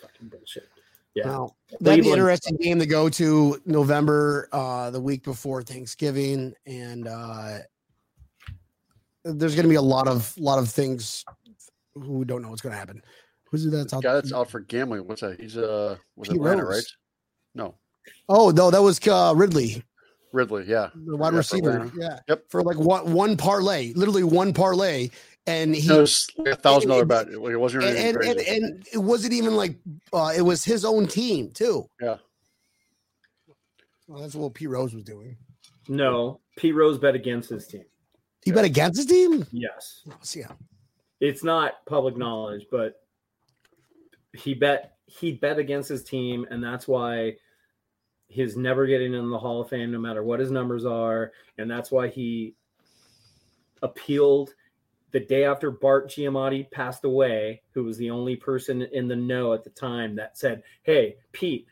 [SPEAKER 4] Fucking bullshit. Yeah.
[SPEAKER 1] Well, that'd be an interesting game to go to November, uh, the week before Thanksgiving, and uh, there's going to be a lot of lot of things who don't know what's going to happen. Who's that's
[SPEAKER 3] The
[SPEAKER 1] out?
[SPEAKER 3] guy that's out for gambling. What's that? He's uh was
[SPEAKER 1] Pete
[SPEAKER 3] Atlanta,
[SPEAKER 1] Rose.
[SPEAKER 3] right? No,
[SPEAKER 1] Oh no, that was uh, Ridley,
[SPEAKER 3] Ridley. Yeah,
[SPEAKER 1] the wide
[SPEAKER 3] Yeah, for
[SPEAKER 1] receiver.
[SPEAKER 3] Atlanta.
[SPEAKER 1] Yeah,
[SPEAKER 3] Yep.
[SPEAKER 1] for like one one parlay, literally one parlay, and he
[SPEAKER 3] it was like a thousand dollar bet. It wasn't
[SPEAKER 1] and
[SPEAKER 3] anything
[SPEAKER 1] and, and, and it wasn't even like uh, it was his own team too.
[SPEAKER 3] Yeah.
[SPEAKER 1] Well, that's what Pete Rose was doing.
[SPEAKER 4] No, Pete Rose bet against his team.
[SPEAKER 1] He bet against his team.
[SPEAKER 4] Yes.
[SPEAKER 1] Oh, see, yeah.
[SPEAKER 4] It's not public knowledge, but he bet he bet against his team, and that's why he's never getting in the Hall of Fame, no matter what his numbers are, and that's why he appealed the day after Bart Giamatti passed away, who was the only person in the know at the time that said, "Hey, Pete,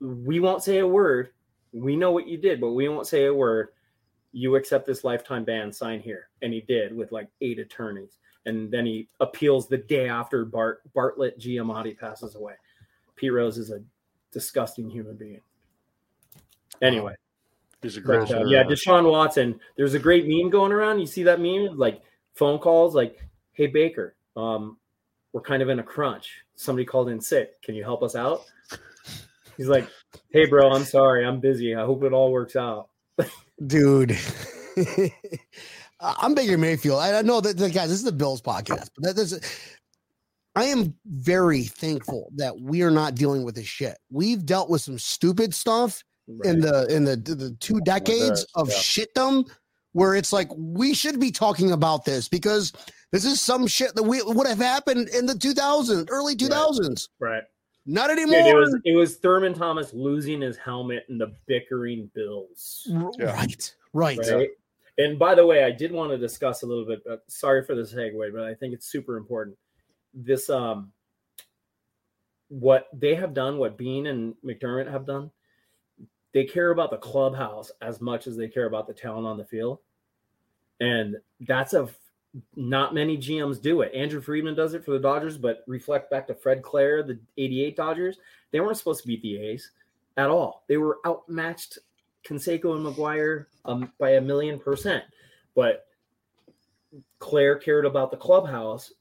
[SPEAKER 4] we won't say a word. We know what you did, but we won't say a word. You accept this lifetime ban, sign here. And he did with like eight attorneys. And then he appeals the day after Bart Bartlett Giamatti passes away. Pete Rose is a disgusting human being. Anyway,
[SPEAKER 3] He's the
[SPEAKER 4] but, uh, yeah, Deshaun Watson. There's a great meme going around. You see that meme? Like phone calls, like, "Hey Baker, um, we're kind of in a crunch. Somebody called in sick. Can you help us out?" He's like, "Hey, bro, I'm sorry, I'm busy. I hope it all works out."
[SPEAKER 1] dude. I'm Baker Mayfield. I I know that, that guys, this is the Bills podcast, but that, that's, I am very thankful that we are not dealing with this shit. We've dealt with some stupid stuff in the in the the two decades
[SPEAKER 3] that,
[SPEAKER 1] of
[SPEAKER 3] yeah.
[SPEAKER 1] shitdom where it's like we should be talking about this because this is some shit that we would have happened in the 2000s, early 2000s.
[SPEAKER 4] right.
[SPEAKER 1] Not
[SPEAKER 4] Dude,
[SPEAKER 1] anymore.
[SPEAKER 4] it was it was Thurman Thomas losing his helmet and the bickering Bills.
[SPEAKER 3] Yeah.
[SPEAKER 1] Right, right.
[SPEAKER 4] right? And by the way, I did want to discuss a little bit. But sorry for the segue, but I think it's super important. This, um, what they have done, what Beane and McDermott have done, they care about the clubhouse as much as they care about the talent on the field, and that's a not many GMs do it. Andrew Friedman does it for the Dodgers, but reflect back to Fred Claire, the '88 Dodgers. They weren't supposed to beat the A's at all. They were outmatched Canseco and McGwire um, by a million percent. But Claire cared about the clubhouse,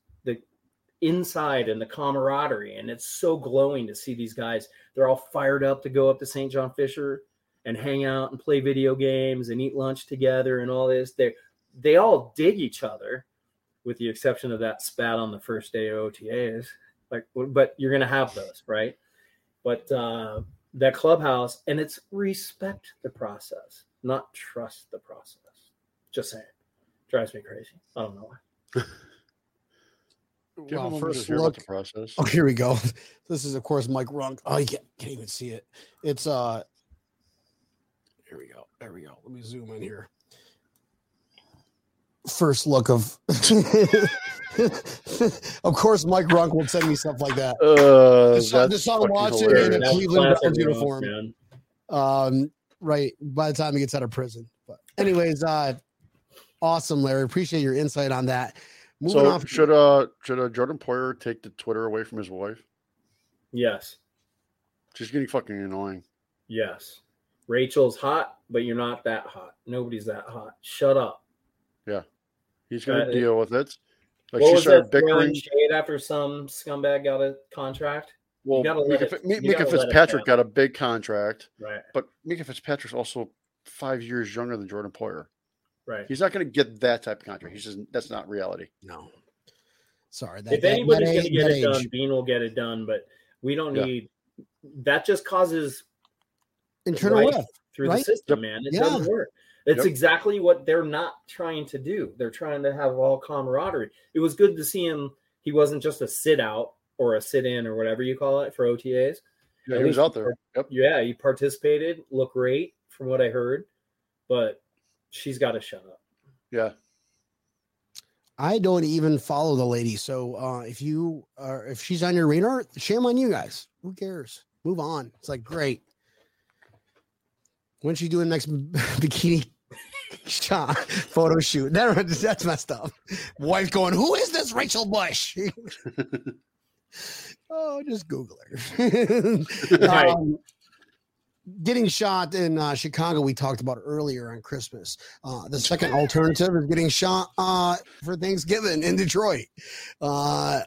[SPEAKER 4] inside and the camaraderie. And it's so glowing to see these guys. They're all fired up to go up to St. John Fisher and hang out and play video games and eat lunch together and all this. They they all dig each other, with the exception of that spat on the first day of OTAs. Like, but you're gonna have those, right? But uh, that clubhouse and it's respect the process, not trust the process. Just saying, drives me crazy. I don't know why.
[SPEAKER 3] Give
[SPEAKER 1] Well, first look.
[SPEAKER 3] the process.
[SPEAKER 1] Oh, here we go. This is, of course, Mike Runk. Oh, you can't, can't even see it. It's uh. Here we go. There we go. Let me zoom in here. First look of. of course, Mike Runk will send me stuff like that.
[SPEAKER 3] Uh, that's
[SPEAKER 1] Deshaun
[SPEAKER 3] fucking
[SPEAKER 1] Watson in a Cleveland Browns uniform.
[SPEAKER 4] man.
[SPEAKER 1] Um, right by the time he gets out of prison. But anyways, uh, awesome, Larry. Appreciate your insight on that. Moving
[SPEAKER 3] So
[SPEAKER 1] off.
[SPEAKER 3] should uh should uh, Jordan Poyer take the Twitter away from his wife?
[SPEAKER 4] Yes,
[SPEAKER 3] She's getting fucking annoying.
[SPEAKER 4] yes. Rachel's hot, but you're not that hot. Nobody's that hot. Shut up. Yeah.
[SPEAKER 3] He's gonna
[SPEAKER 4] Uh,
[SPEAKER 3] deal with it. Like
[SPEAKER 4] what
[SPEAKER 3] she
[SPEAKER 4] was
[SPEAKER 3] started
[SPEAKER 4] that
[SPEAKER 3] bickering.
[SPEAKER 4] shade after some scumbag got a contract?
[SPEAKER 3] Well, Minkah,
[SPEAKER 4] it-
[SPEAKER 3] Fi-
[SPEAKER 4] you
[SPEAKER 3] Mi- Minkah
[SPEAKER 4] gotta let it
[SPEAKER 3] Fitzpatrick got a big contract,
[SPEAKER 4] Right,
[SPEAKER 3] but Minkah Fitzpatrick's also five years younger than Jordan Poyer.
[SPEAKER 4] Right.
[SPEAKER 3] He's not going to get that type of contract. He's just that's not reality.
[SPEAKER 1] no. Sorry. That,
[SPEAKER 4] if
[SPEAKER 1] that-
[SPEAKER 4] anybody's going to get
[SPEAKER 1] that
[SPEAKER 4] it done. Beane will get it done. But we don't
[SPEAKER 3] Yeah.
[SPEAKER 4] need. That just causes
[SPEAKER 1] internal
[SPEAKER 4] right
[SPEAKER 1] lift.
[SPEAKER 4] through
[SPEAKER 1] right?
[SPEAKER 4] the system,
[SPEAKER 3] Yep.
[SPEAKER 4] man. It
[SPEAKER 1] Yeah.
[SPEAKER 4] doesn't work. It's
[SPEAKER 3] Yep.
[SPEAKER 4] exactly what they're not trying to do. They're trying to have all camaraderie. It was good to see him. He wasn't just a sit out or a sit in or whatever you call it for OTAs.
[SPEAKER 3] Yeah, he was out there. Yep.
[SPEAKER 4] Yeah, he participated. Looked great from what I heard, but she's got to shut up.
[SPEAKER 3] Yeah.
[SPEAKER 1] I don't even follow the lady. So uh, if you are, if she's on your radar, shame on you guys. Who cares? Move on. It's like great. When's she doing next bikini shot photo shoot? That, that's messed up. Wife going, who is this Rachel Bush? oh, just Google her.
[SPEAKER 4] Right.
[SPEAKER 1] Um, getting shot in uh, Chicago, we talked about earlier on Christmas. Uh, the second alternative is getting shot uh, for Thanksgiving in Detroit. Uh,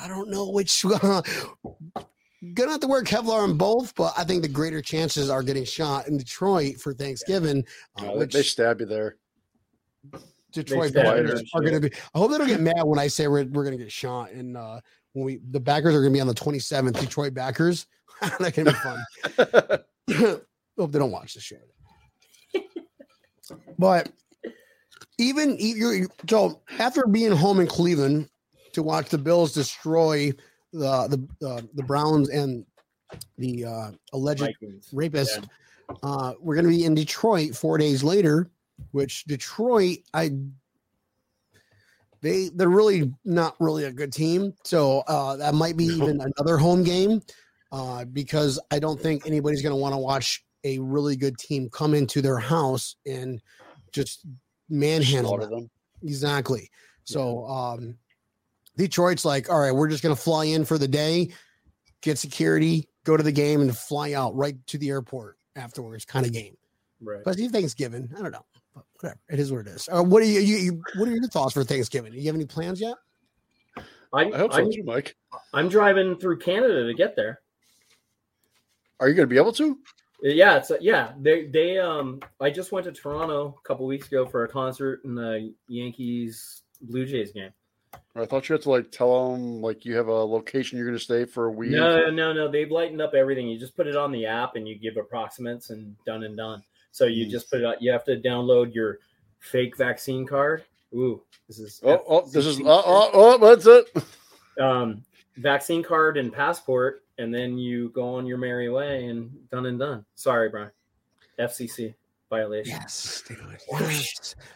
[SPEAKER 1] I don't know which. Gonna have to wear Kevlar on both, but I think the greater chances are getting shot in Detroit for Thanksgiving. Uh,
[SPEAKER 3] they-
[SPEAKER 1] which
[SPEAKER 3] they stab you there.
[SPEAKER 1] Detroit Backers are going to be. I hope they don't get mad when I say we're, we're going to get shot. And uh, when we the backers are going to be on the 27th, Detroit backers. that can be fun. hope they don't watch the show. but even you're, so after being home in Cleveland to watch the Bills destroy the the uh, the Browns and the uh, alleged
[SPEAKER 4] Vikings.
[SPEAKER 1] rapist. Uh, we're going to be in Detroit four days later, which Detroit, I they they're really not really a good team. So uh, that might be even another home game uh, because I don't think anybody's going to want to watch a really good team come into their house and just manhandle them.
[SPEAKER 3] them.
[SPEAKER 1] Exactly. So um Detroit's like, all right, we're just gonna fly in for the day, get security, go to the game, and fly out right to the airport afterwards, kind of game.
[SPEAKER 4] Right.
[SPEAKER 1] But it's Thanksgiving. I don't know. But whatever. It is what it is. Uh, what are you, you, you what are your thoughts for Thanksgiving? Do you have any plans yet?
[SPEAKER 4] I'm,
[SPEAKER 3] I hope so
[SPEAKER 4] I'm,
[SPEAKER 3] too, Mike.
[SPEAKER 4] I'm driving through Canada to get there.
[SPEAKER 3] Are you going to be able to?
[SPEAKER 4] Yeah, it's yeah. They they um. I just went to Toronto a couple weeks ago for a concert in the Yankees Blue Jays game.
[SPEAKER 3] I thought you had to like tell them like you have a location you're going to stay for a week.
[SPEAKER 4] No, no, no. They've lightened up everything. You just put it on the app and you give approximates and done and done. So you
[SPEAKER 3] Mm.
[SPEAKER 4] just put it out. You have to download your fake vaccine card. Ooh, this is
[SPEAKER 3] Oh, oh, this is oh, oh, oh, that's it.
[SPEAKER 4] um, vaccine card and passport, and then you go on your merry way and done and done. Sorry, Brian. FCC violation.
[SPEAKER 1] Yes, dude.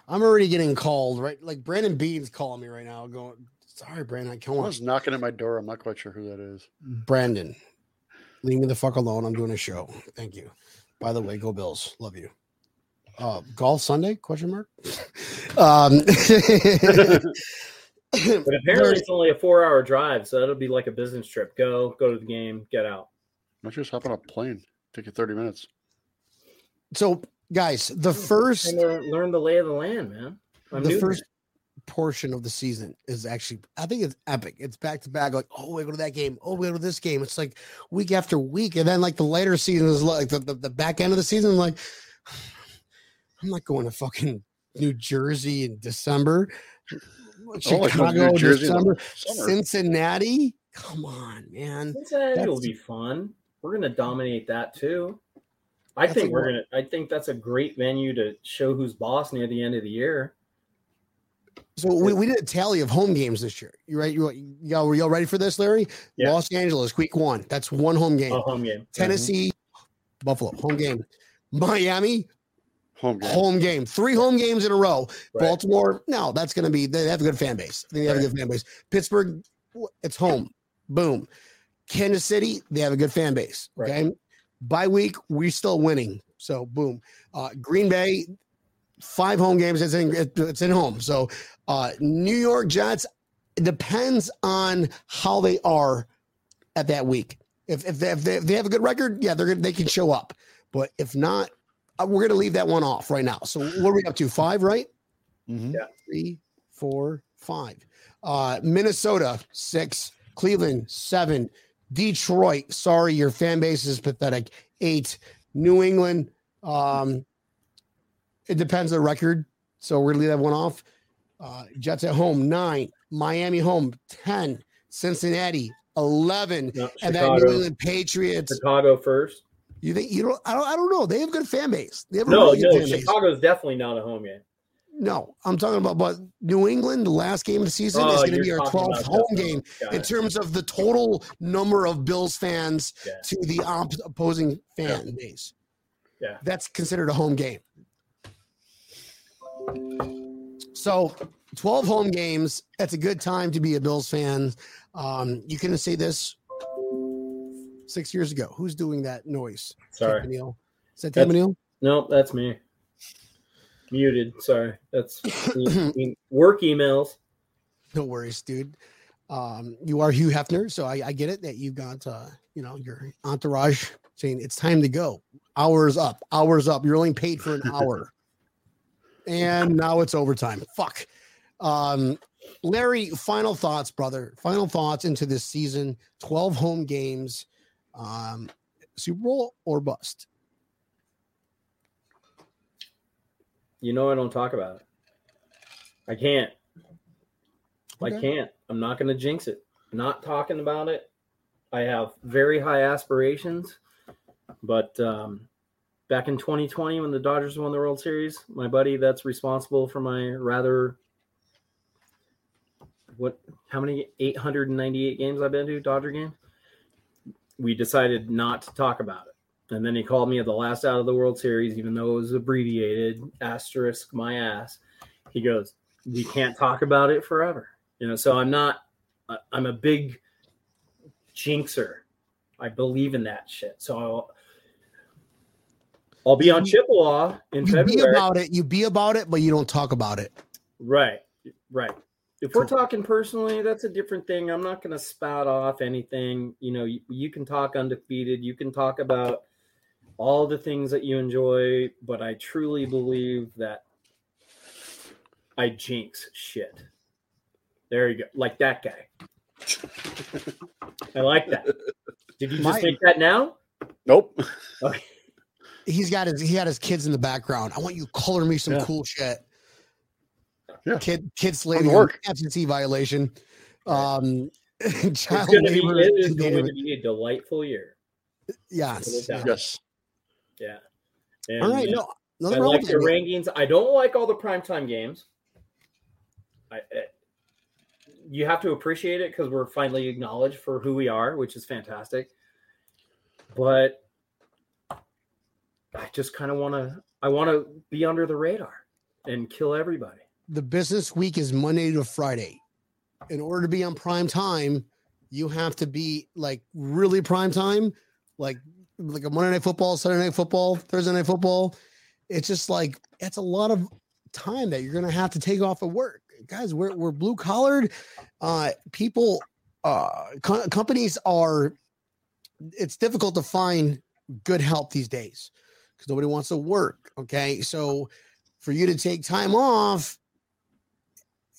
[SPEAKER 1] I'm already getting called, right? Like Brandon Beane's calling me right now, going, sorry, Brandon, I can't
[SPEAKER 3] I
[SPEAKER 1] watch
[SPEAKER 3] was knocking at my door. I'm not quite sure who that is.
[SPEAKER 1] Brandon, leave me the fuck alone. I'm doing a show. Thank you. By the way, go Bills. Love you. Uh, golf Sunday? Question mark. Um,
[SPEAKER 4] But apparently, it's only a four-hour drive, so that'll be like a business trip. Go, go to the game, get out.
[SPEAKER 3] Not just hop on a plane. Take you 30 minutes.
[SPEAKER 1] so, guys, the first
[SPEAKER 4] And learn, learn the lay of the land, man. I'm
[SPEAKER 1] the first
[SPEAKER 4] here.
[SPEAKER 1] portion of the season is actually I think it's epic. It's back to back, like, oh, we go to that game, oh, we go to this game. It's like week after week. And then like the later season is like the, the, the back end of the season, like I'm not going to fucking New Jersey in December.
[SPEAKER 3] I don't like going to
[SPEAKER 1] Chicago,
[SPEAKER 3] New Jersey in the
[SPEAKER 1] December,
[SPEAKER 3] summer.
[SPEAKER 1] Cincinnati. Come on, man.
[SPEAKER 4] Cincinnati will be fun. We're gonna dominate that too. I think we're gonna. I think that's a great venue to show who's boss near the end of the year.
[SPEAKER 1] So we, we did a tally of home games this year. You right? You y'all were y'all ready for this, Larry?
[SPEAKER 4] Yeah.
[SPEAKER 1] Los Angeles, week one. That's one home game.
[SPEAKER 4] A home game. Mm-hmm.
[SPEAKER 1] Tennessee, Buffalo, home game. Miami,
[SPEAKER 3] Home game.
[SPEAKER 1] home game. Three home games in a row.
[SPEAKER 4] Right.
[SPEAKER 1] Baltimore, no, that's going to be, they have a good fan base. They have a good fan base. Pittsburgh, it's home. Boom. Kansas City, they have a good fan base.
[SPEAKER 4] Right.
[SPEAKER 1] Okay. By week, we're still winning. So, boom. Uh, Green Bay, five home games. It's in, it's in home. So, uh, New York Jets, it depends on how they are at that week. If, if, they, if, they, if they have a good record, yeah, they're gonna, they can show up. But if not, we're going to leave that one off right now. So what are we up to? Five, right?
[SPEAKER 3] Mhm.
[SPEAKER 4] Yeah.
[SPEAKER 1] Three, four, five. Uh, Minnesota, six. Cleveland, seven. Detroit, sorry, your fan base is pathetic. Eight. New England, um, it depends on the record. So we're going to leave that one off. Uh, Jets at home, nine. Miami home, 10. Cincinnati, 11.
[SPEAKER 4] No,
[SPEAKER 1] And then New England Patriots.
[SPEAKER 4] Chicago first.
[SPEAKER 1] You think you don't? I don't. I don't know. They have good fan base. They have a
[SPEAKER 4] No,
[SPEAKER 1] really good
[SPEAKER 4] no,
[SPEAKER 1] base.
[SPEAKER 4] Chicago's definitely not a home game.
[SPEAKER 1] No, I'm talking about but New England. The last game of the season
[SPEAKER 4] Oh,
[SPEAKER 1] is going to be our 12th home
[SPEAKER 4] that.
[SPEAKER 1] game
[SPEAKER 4] Got
[SPEAKER 1] in
[SPEAKER 4] it.
[SPEAKER 1] terms of the total number of Bills fans
[SPEAKER 4] Yeah.
[SPEAKER 1] to the op- opposing fan base.
[SPEAKER 4] Yeah.
[SPEAKER 1] that's considered a home game. So, 12 home games. That's a good time to be a Bills fan. Um, you couldn't say this six years ago. Who's doing that noise?
[SPEAKER 4] Sorry.
[SPEAKER 1] Neil. Is that
[SPEAKER 4] That's-
[SPEAKER 1] Tampa Neil?
[SPEAKER 4] Nope, that's me. Muted. Sorry. That's work emails.
[SPEAKER 1] No worries, dude. Um, you are Hugh Hefner, so I, I get it that you've got uh, you know, your entourage saying it's time to go. Hours up, hours up. You're only paid for an hour. and now it's overtime. Fuck. Um, Larry, final thoughts, brother. Final thoughts into this season. 12 home games. Um, Super Bowl or bust.
[SPEAKER 4] You know I don't talk about it. I can't. I can't. I'm not going to jinx it. Not talking about it. I have very high aspirations, but um, back in 2020 when the Dodgers won the World Series, my buddy that's responsible for my rather what how many 898 games I've been to Dodger games. We decided not to talk about it. And then he called me at the last out of the World Series, even though it was abbreviated, asterisk my ass. He goes, We can't talk about it forever. You know, so I'm not, I'm a big jinxer. I believe in that shit. So I'll, I'll be on Chippewa in
[SPEAKER 1] You be
[SPEAKER 4] February.
[SPEAKER 1] about it, you be about it, but you don't talk about it.
[SPEAKER 4] Right, right. If we're talking personally, that's a different thing. I'm not going to spout off anything. You know, you, you can talk undefeated. You can talk about all the things that you enjoy, but I truly believe that I jinx shit. There you go. Like that guy. I like that. Did you just
[SPEAKER 1] My-
[SPEAKER 4] make that now?
[SPEAKER 3] Nope.
[SPEAKER 4] Okay.
[SPEAKER 1] he's got his he had his kids in the background. I want you to color me some
[SPEAKER 3] Yeah.
[SPEAKER 1] cool shit.
[SPEAKER 3] Yeah.
[SPEAKER 1] Kid kid
[SPEAKER 3] On
[SPEAKER 1] slaving
[SPEAKER 3] work.
[SPEAKER 1] absentee violation. Um
[SPEAKER 4] It's
[SPEAKER 1] child
[SPEAKER 4] going to be, it is going to be a delightful year.
[SPEAKER 1] yes.
[SPEAKER 3] Yes.
[SPEAKER 4] Yeah.
[SPEAKER 1] All right.
[SPEAKER 4] And,
[SPEAKER 1] No,
[SPEAKER 4] I like the rankings. I don't like all the primetime games. I, I- you have to appreciate it because we're finally acknowledged for who we are, which is fantastic. But I just kind of want to. I want to be under the radar and kill everybody.
[SPEAKER 1] The business week is Monday to Friday. In order to be on prime time, you have to be like really prime time, like like a Monday night football, Saturday night football, Thursday night football. It's just like it's a lot of time that you're gonna have to take off of work. Guys, we're we're blue collared. Uh people uh co- companies are it's difficult to find good help these days because nobody wants to work. Okay. So for you to take time off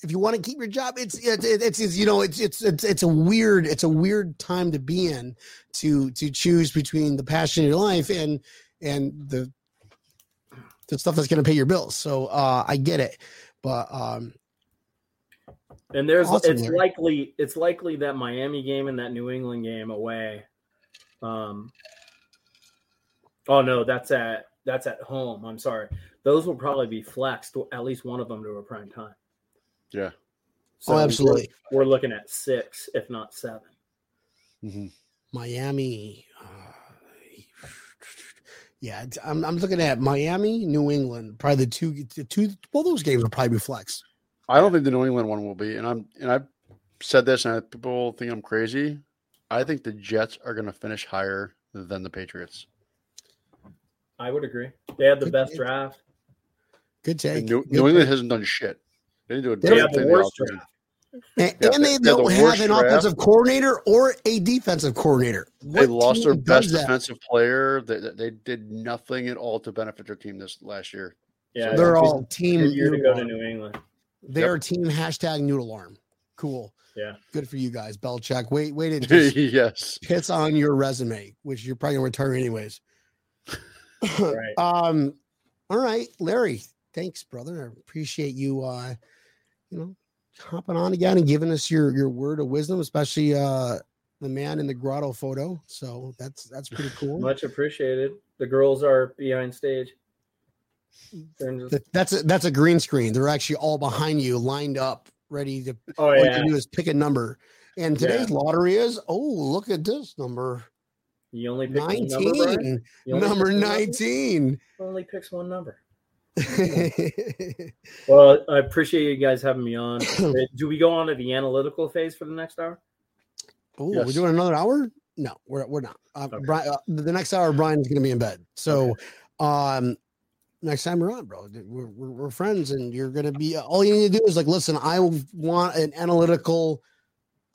[SPEAKER 1] if you want to keep your job it's it's it's, it's you know it's, it's it's it's a weird it's a weird time to be in to to choose between the passion of your life and and the the stuff that's going to pay your bills so uh i get it but um
[SPEAKER 4] And there's
[SPEAKER 1] Awesome,
[SPEAKER 4] it's likely it's likely that Miami game and that New England game away. Um Oh no, that's at that's at home. I'm sorry. Those will probably be flexed at least one of them to a prime time.
[SPEAKER 3] Yeah.
[SPEAKER 1] oh absolutely
[SPEAKER 4] We're, we're looking at 6 if not 7.
[SPEAKER 3] hmm
[SPEAKER 1] miami uh, yeah I'm, I'm looking at miami new england probably the two the two well those games will probably be flex
[SPEAKER 3] I don't think the New England one will be, and I'm and I've said this, and I, people think I'm crazy. I think the Jets are going to finish higher than the Patriots.
[SPEAKER 4] I would agree. They had the
[SPEAKER 1] Good
[SPEAKER 4] best
[SPEAKER 1] take.
[SPEAKER 4] draft.
[SPEAKER 1] good take
[SPEAKER 3] And New,
[SPEAKER 1] Good
[SPEAKER 3] New England hasn't done shit. They didn't do a
[SPEAKER 1] They
[SPEAKER 4] They
[SPEAKER 3] damn
[SPEAKER 4] had the worst.
[SPEAKER 1] And,
[SPEAKER 3] Yeah,
[SPEAKER 1] and
[SPEAKER 3] they-
[SPEAKER 1] they
[SPEAKER 3] they
[SPEAKER 1] don't
[SPEAKER 3] the
[SPEAKER 1] have
[SPEAKER 3] worst
[SPEAKER 1] an
[SPEAKER 3] draft.
[SPEAKER 1] offensive coordinator or a defensive coordinator.
[SPEAKER 3] They lost their best
[SPEAKER 1] that?
[SPEAKER 3] defensive player. They, they- they did nothing at all to benefit their team this last year.
[SPEAKER 4] Yeah,
[SPEAKER 1] They're all team.
[SPEAKER 4] year to
[SPEAKER 1] noodle
[SPEAKER 4] go to. New England.
[SPEAKER 1] They're team hashtag noodle arm. Cool.
[SPEAKER 4] Yeah.
[SPEAKER 1] Good for you guys. Belichick. Wait, wait and just
[SPEAKER 3] yes.
[SPEAKER 1] piss on your resume, which you're probably gonna retire anyways.
[SPEAKER 4] Right.
[SPEAKER 1] Um. All right, Larry. Thanks, brother. I appreciate you. Uh, you know, hopping on again and giving us your your word of wisdom, especially uh the man in the grotto photo. So that's that's pretty cool.
[SPEAKER 4] Much appreciated. The girls are behind stage. Just-
[SPEAKER 1] That's a, that's a green screen. They're actually all behind you, lined up, ready to.
[SPEAKER 4] oh
[SPEAKER 1] All you
[SPEAKER 4] yeah.
[SPEAKER 1] can do is pick a number. And today's lottery is oh, look at this number
[SPEAKER 4] You only pick one number.
[SPEAKER 1] Nineteen.
[SPEAKER 4] You only
[SPEAKER 1] Number nineteen.
[SPEAKER 4] Only picks one number. Well, I appreciate you guys having me on. Uh, Do we go on to the analytical phase for the next hour?
[SPEAKER 1] Oh, we're doing another hour? No, we're we're not. Uh,
[SPEAKER 4] Okay.
[SPEAKER 1] Brian, uh, the next hour, Brian is going to be in bed. So, Um, next time we're on, bro, we're, we're, we're friends, and you're gonna be. All you need to do is like, listen. I want an analytical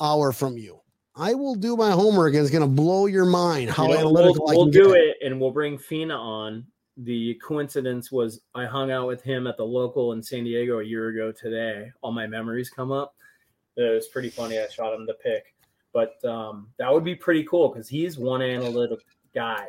[SPEAKER 1] hour from you. I will do my homework, and it's gonna blow your mind how
[SPEAKER 4] You know,
[SPEAKER 1] analytical
[SPEAKER 4] we'll,
[SPEAKER 1] I
[SPEAKER 4] we'll do
[SPEAKER 1] get.
[SPEAKER 4] it and we'll bring Fina on. The coincidence was I hung out with him at the local in San Diego a year ago today. All my memories come up. It was pretty funny. I shot him the pic, but um, that would be pretty cool because he's one analytic guy.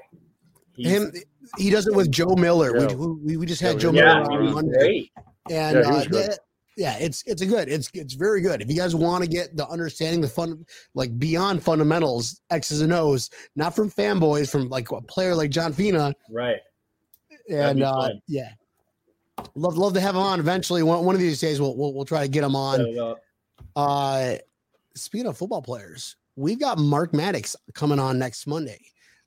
[SPEAKER 4] He's,
[SPEAKER 1] Him, he does it with Joe Miller.
[SPEAKER 3] Yeah.
[SPEAKER 1] We, we we just had
[SPEAKER 3] Yeah,
[SPEAKER 1] Joe
[SPEAKER 3] we-
[SPEAKER 4] yeah,
[SPEAKER 1] Miller on
[SPEAKER 4] was
[SPEAKER 1] Monday.
[SPEAKER 4] great.
[SPEAKER 1] and
[SPEAKER 3] Yeah, he
[SPEAKER 1] uh,
[SPEAKER 3] good.
[SPEAKER 1] yeah, yeah, it's it's a good, it's it's very good. If you guys want to get the understanding, the fun, like beyond fundamentals, X's and O's, not from fanboys, from like a player like John Fina,
[SPEAKER 4] Right.
[SPEAKER 1] And uh, yeah, love love to have him on eventually. One, one of these days, we'll, we'll we'll try to get him on. Uh, speaking of football players, we've got Mark Maddox coming on next Monday.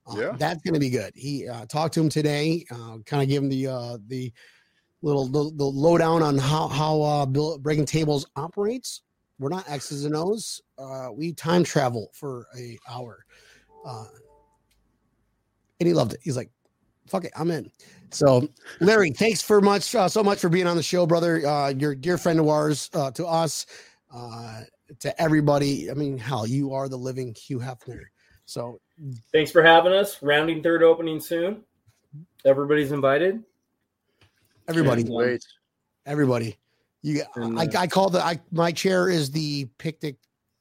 [SPEAKER 1] Uh,
[SPEAKER 3] Yeah.
[SPEAKER 1] that's going to be good. He uh, talked to him today, uh, kind of give him the uh, the little the, the lowdown on how how uh, Bill, breaking tables operates. We're not X's and O's. Uh, we time travel for a hour, uh, and he loved it. He's like, "Fuck it, I'm in." So, Larry, thanks for much uh, so much for being on the show, brother. Uh, you're a dear friend of ours, uh, to us, uh, to everybody. I mean, hell, you are the living Hugh Hefner. So,
[SPEAKER 4] Thanks for having us. Rounding third opening soon. Everybody's invited.
[SPEAKER 1] everybody,
[SPEAKER 3] Wait.
[SPEAKER 1] everybody, you.
[SPEAKER 4] And,
[SPEAKER 1] I,
[SPEAKER 4] uh,
[SPEAKER 1] I call the I my chair is the picnic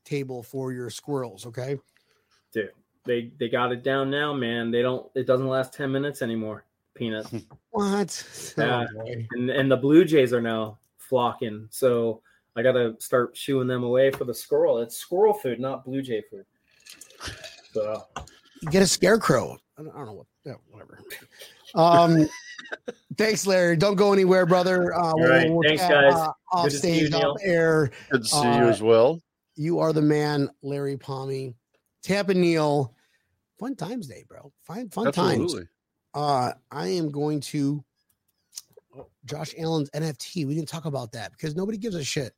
[SPEAKER 1] table for your squirrels. Okay.
[SPEAKER 4] Dude, they they got it down now, man. They don't. It doesn't last ten minutes anymore. Peanut.
[SPEAKER 1] What?
[SPEAKER 4] Yeah.
[SPEAKER 1] Oh,
[SPEAKER 4] and and the Blue Jays are now flocking. So I got to start shooing them away for the squirrel. It's squirrel food, not Blue Jay food. So
[SPEAKER 1] Get a scarecrow. I don't, I don't know what. Yeah, whatever. Um. thanks, Larry. Don't go anywhere, brother. Uh,
[SPEAKER 4] right. Thanks,
[SPEAKER 1] chat,
[SPEAKER 4] guys.
[SPEAKER 1] Uh, off
[SPEAKER 4] Good to see you,
[SPEAKER 1] stage, off air.
[SPEAKER 3] Good to see
[SPEAKER 1] Uh,
[SPEAKER 3] you as well.
[SPEAKER 1] You are the man, Larry Palmy. Tampa Neil. Fun times day, bro. Fine, fun times. Uh, I am going to Josh Allen's NFT. We didn't talk about that because nobody gives a shit.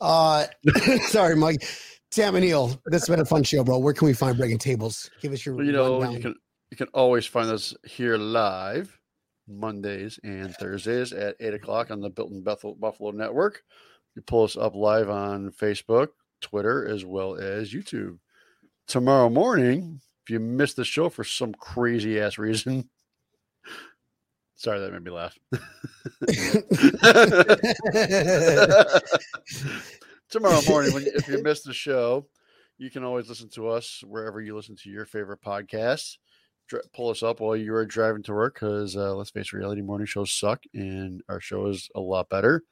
[SPEAKER 1] Uh, sorry, Mike. Sam and Neil, this has been a fun show, bro. Where can we find Breaking Tables? Give us your
[SPEAKER 3] you know,
[SPEAKER 1] rundown.
[SPEAKER 3] you can you can always find us here live Mondays and Thursdays at eight o'clock on the Built Buffalo, Buffalo Network. You pull us up live on Facebook, Twitter, as well as YouTube. Tomorrow morning, if you missed the show for some crazy ass reason, sorry that made me laugh. Tomorrow morning, when, if you missed the show, you can always listen to us wherever you listen to your favorite podcasts. Dr- Pull us up while you are driving to work because uh, let's face it, reality morning shows suck, and our show is a lot better.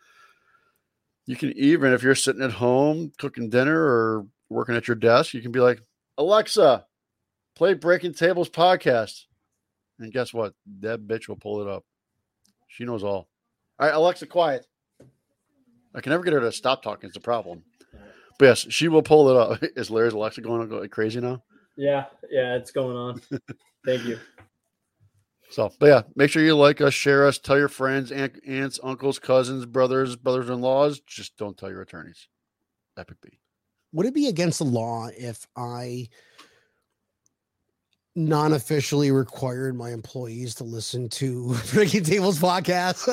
[SPEAKER 3] You can even, if you're sitting at home cooking dinner or working at your desk, you can be like, Alexa, play Breaking Tables podcast. And guess what? That bitch will pull it up. She knows all. All right, Alexa, quiet. I can never get her to stop talking. It's a problem. But yes, she will pull it up. Is Larry's Alexa going go- crazy now?
[SPEAKER 4] yeah, yeah, it's going on. Thank you.
[SPEAKER 3] So, but yeah, make sure you like us, share us, tell your friends, aunt, aunts, uncles, cousins, brothers, brothers-in-laws. Just don't tell your attorneys. Epic B.
[SPEAKER 1] Would it be against the law if I non-officially required my employees to listen to Breaking Tables podcast?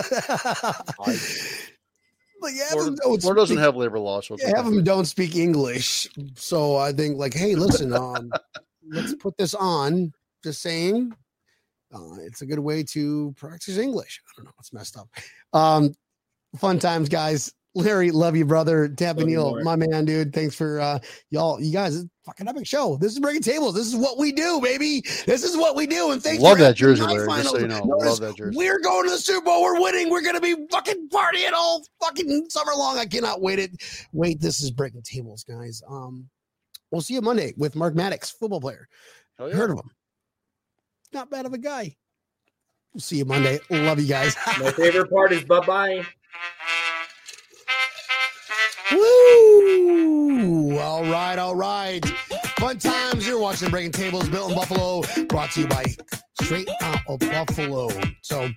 [SPEAKER 1] like, yeah,
[SPEAKER 3] Florida,
[SPEAKER 1] don't
[SPEAKER 3] Florida doesn't have labor law, so
[SPEAKER 1] yeah, have them don't speak English. So I think like, hey, listen, um, let's put this on. Just saying, uh, it's a good way to practice English. I don't know, it's messed up. Um, fun times, guys. Larry, love you, brother.
[SPEAKER 4] Love you
[SPEAKER 1] my man, dude. Thanks for uh y'all, you guys. It's a fucking epic show. This is breaking tables. This is what we do, baby. This is what we do. And thanks
[SPEAKER 3] Love
[SPEAKER 1] for
[SPEAKER 3] that jersey,
[SPEAKER 1] my
[SPEAKER 3] Larry. Just so you know,
[SPEAKER 1] Notice
[SPEAKER 3] love that jersey.
[SPEAKER 1] We're going to the Super Bowl. We're winning. We're gonna be fucking partying all fucking summer long. I cannot wait it. Wait, this is breaking tables, guys. Um, we'll see you Monday with Mark Maddox, football player.
[SPEAKER 3] Hell yeah.
[SPEAKER 1] Heard of him? Not bad of a guy. We'll see you Monday. Love you guys.
[SPEAKER 4] My favorite part is bye bye.
[SPEAKER 1] Woo! All right, all right. Fun times. You're watching Breaking Tables, Built in Buffalo, brought to you by Straight Out of Buffalo. So,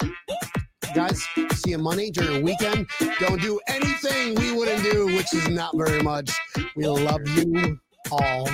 [SPEAKER 1] guys, see you Monday during the weekend. Don't do anything we wouldn't do, which is not very much. We love you all.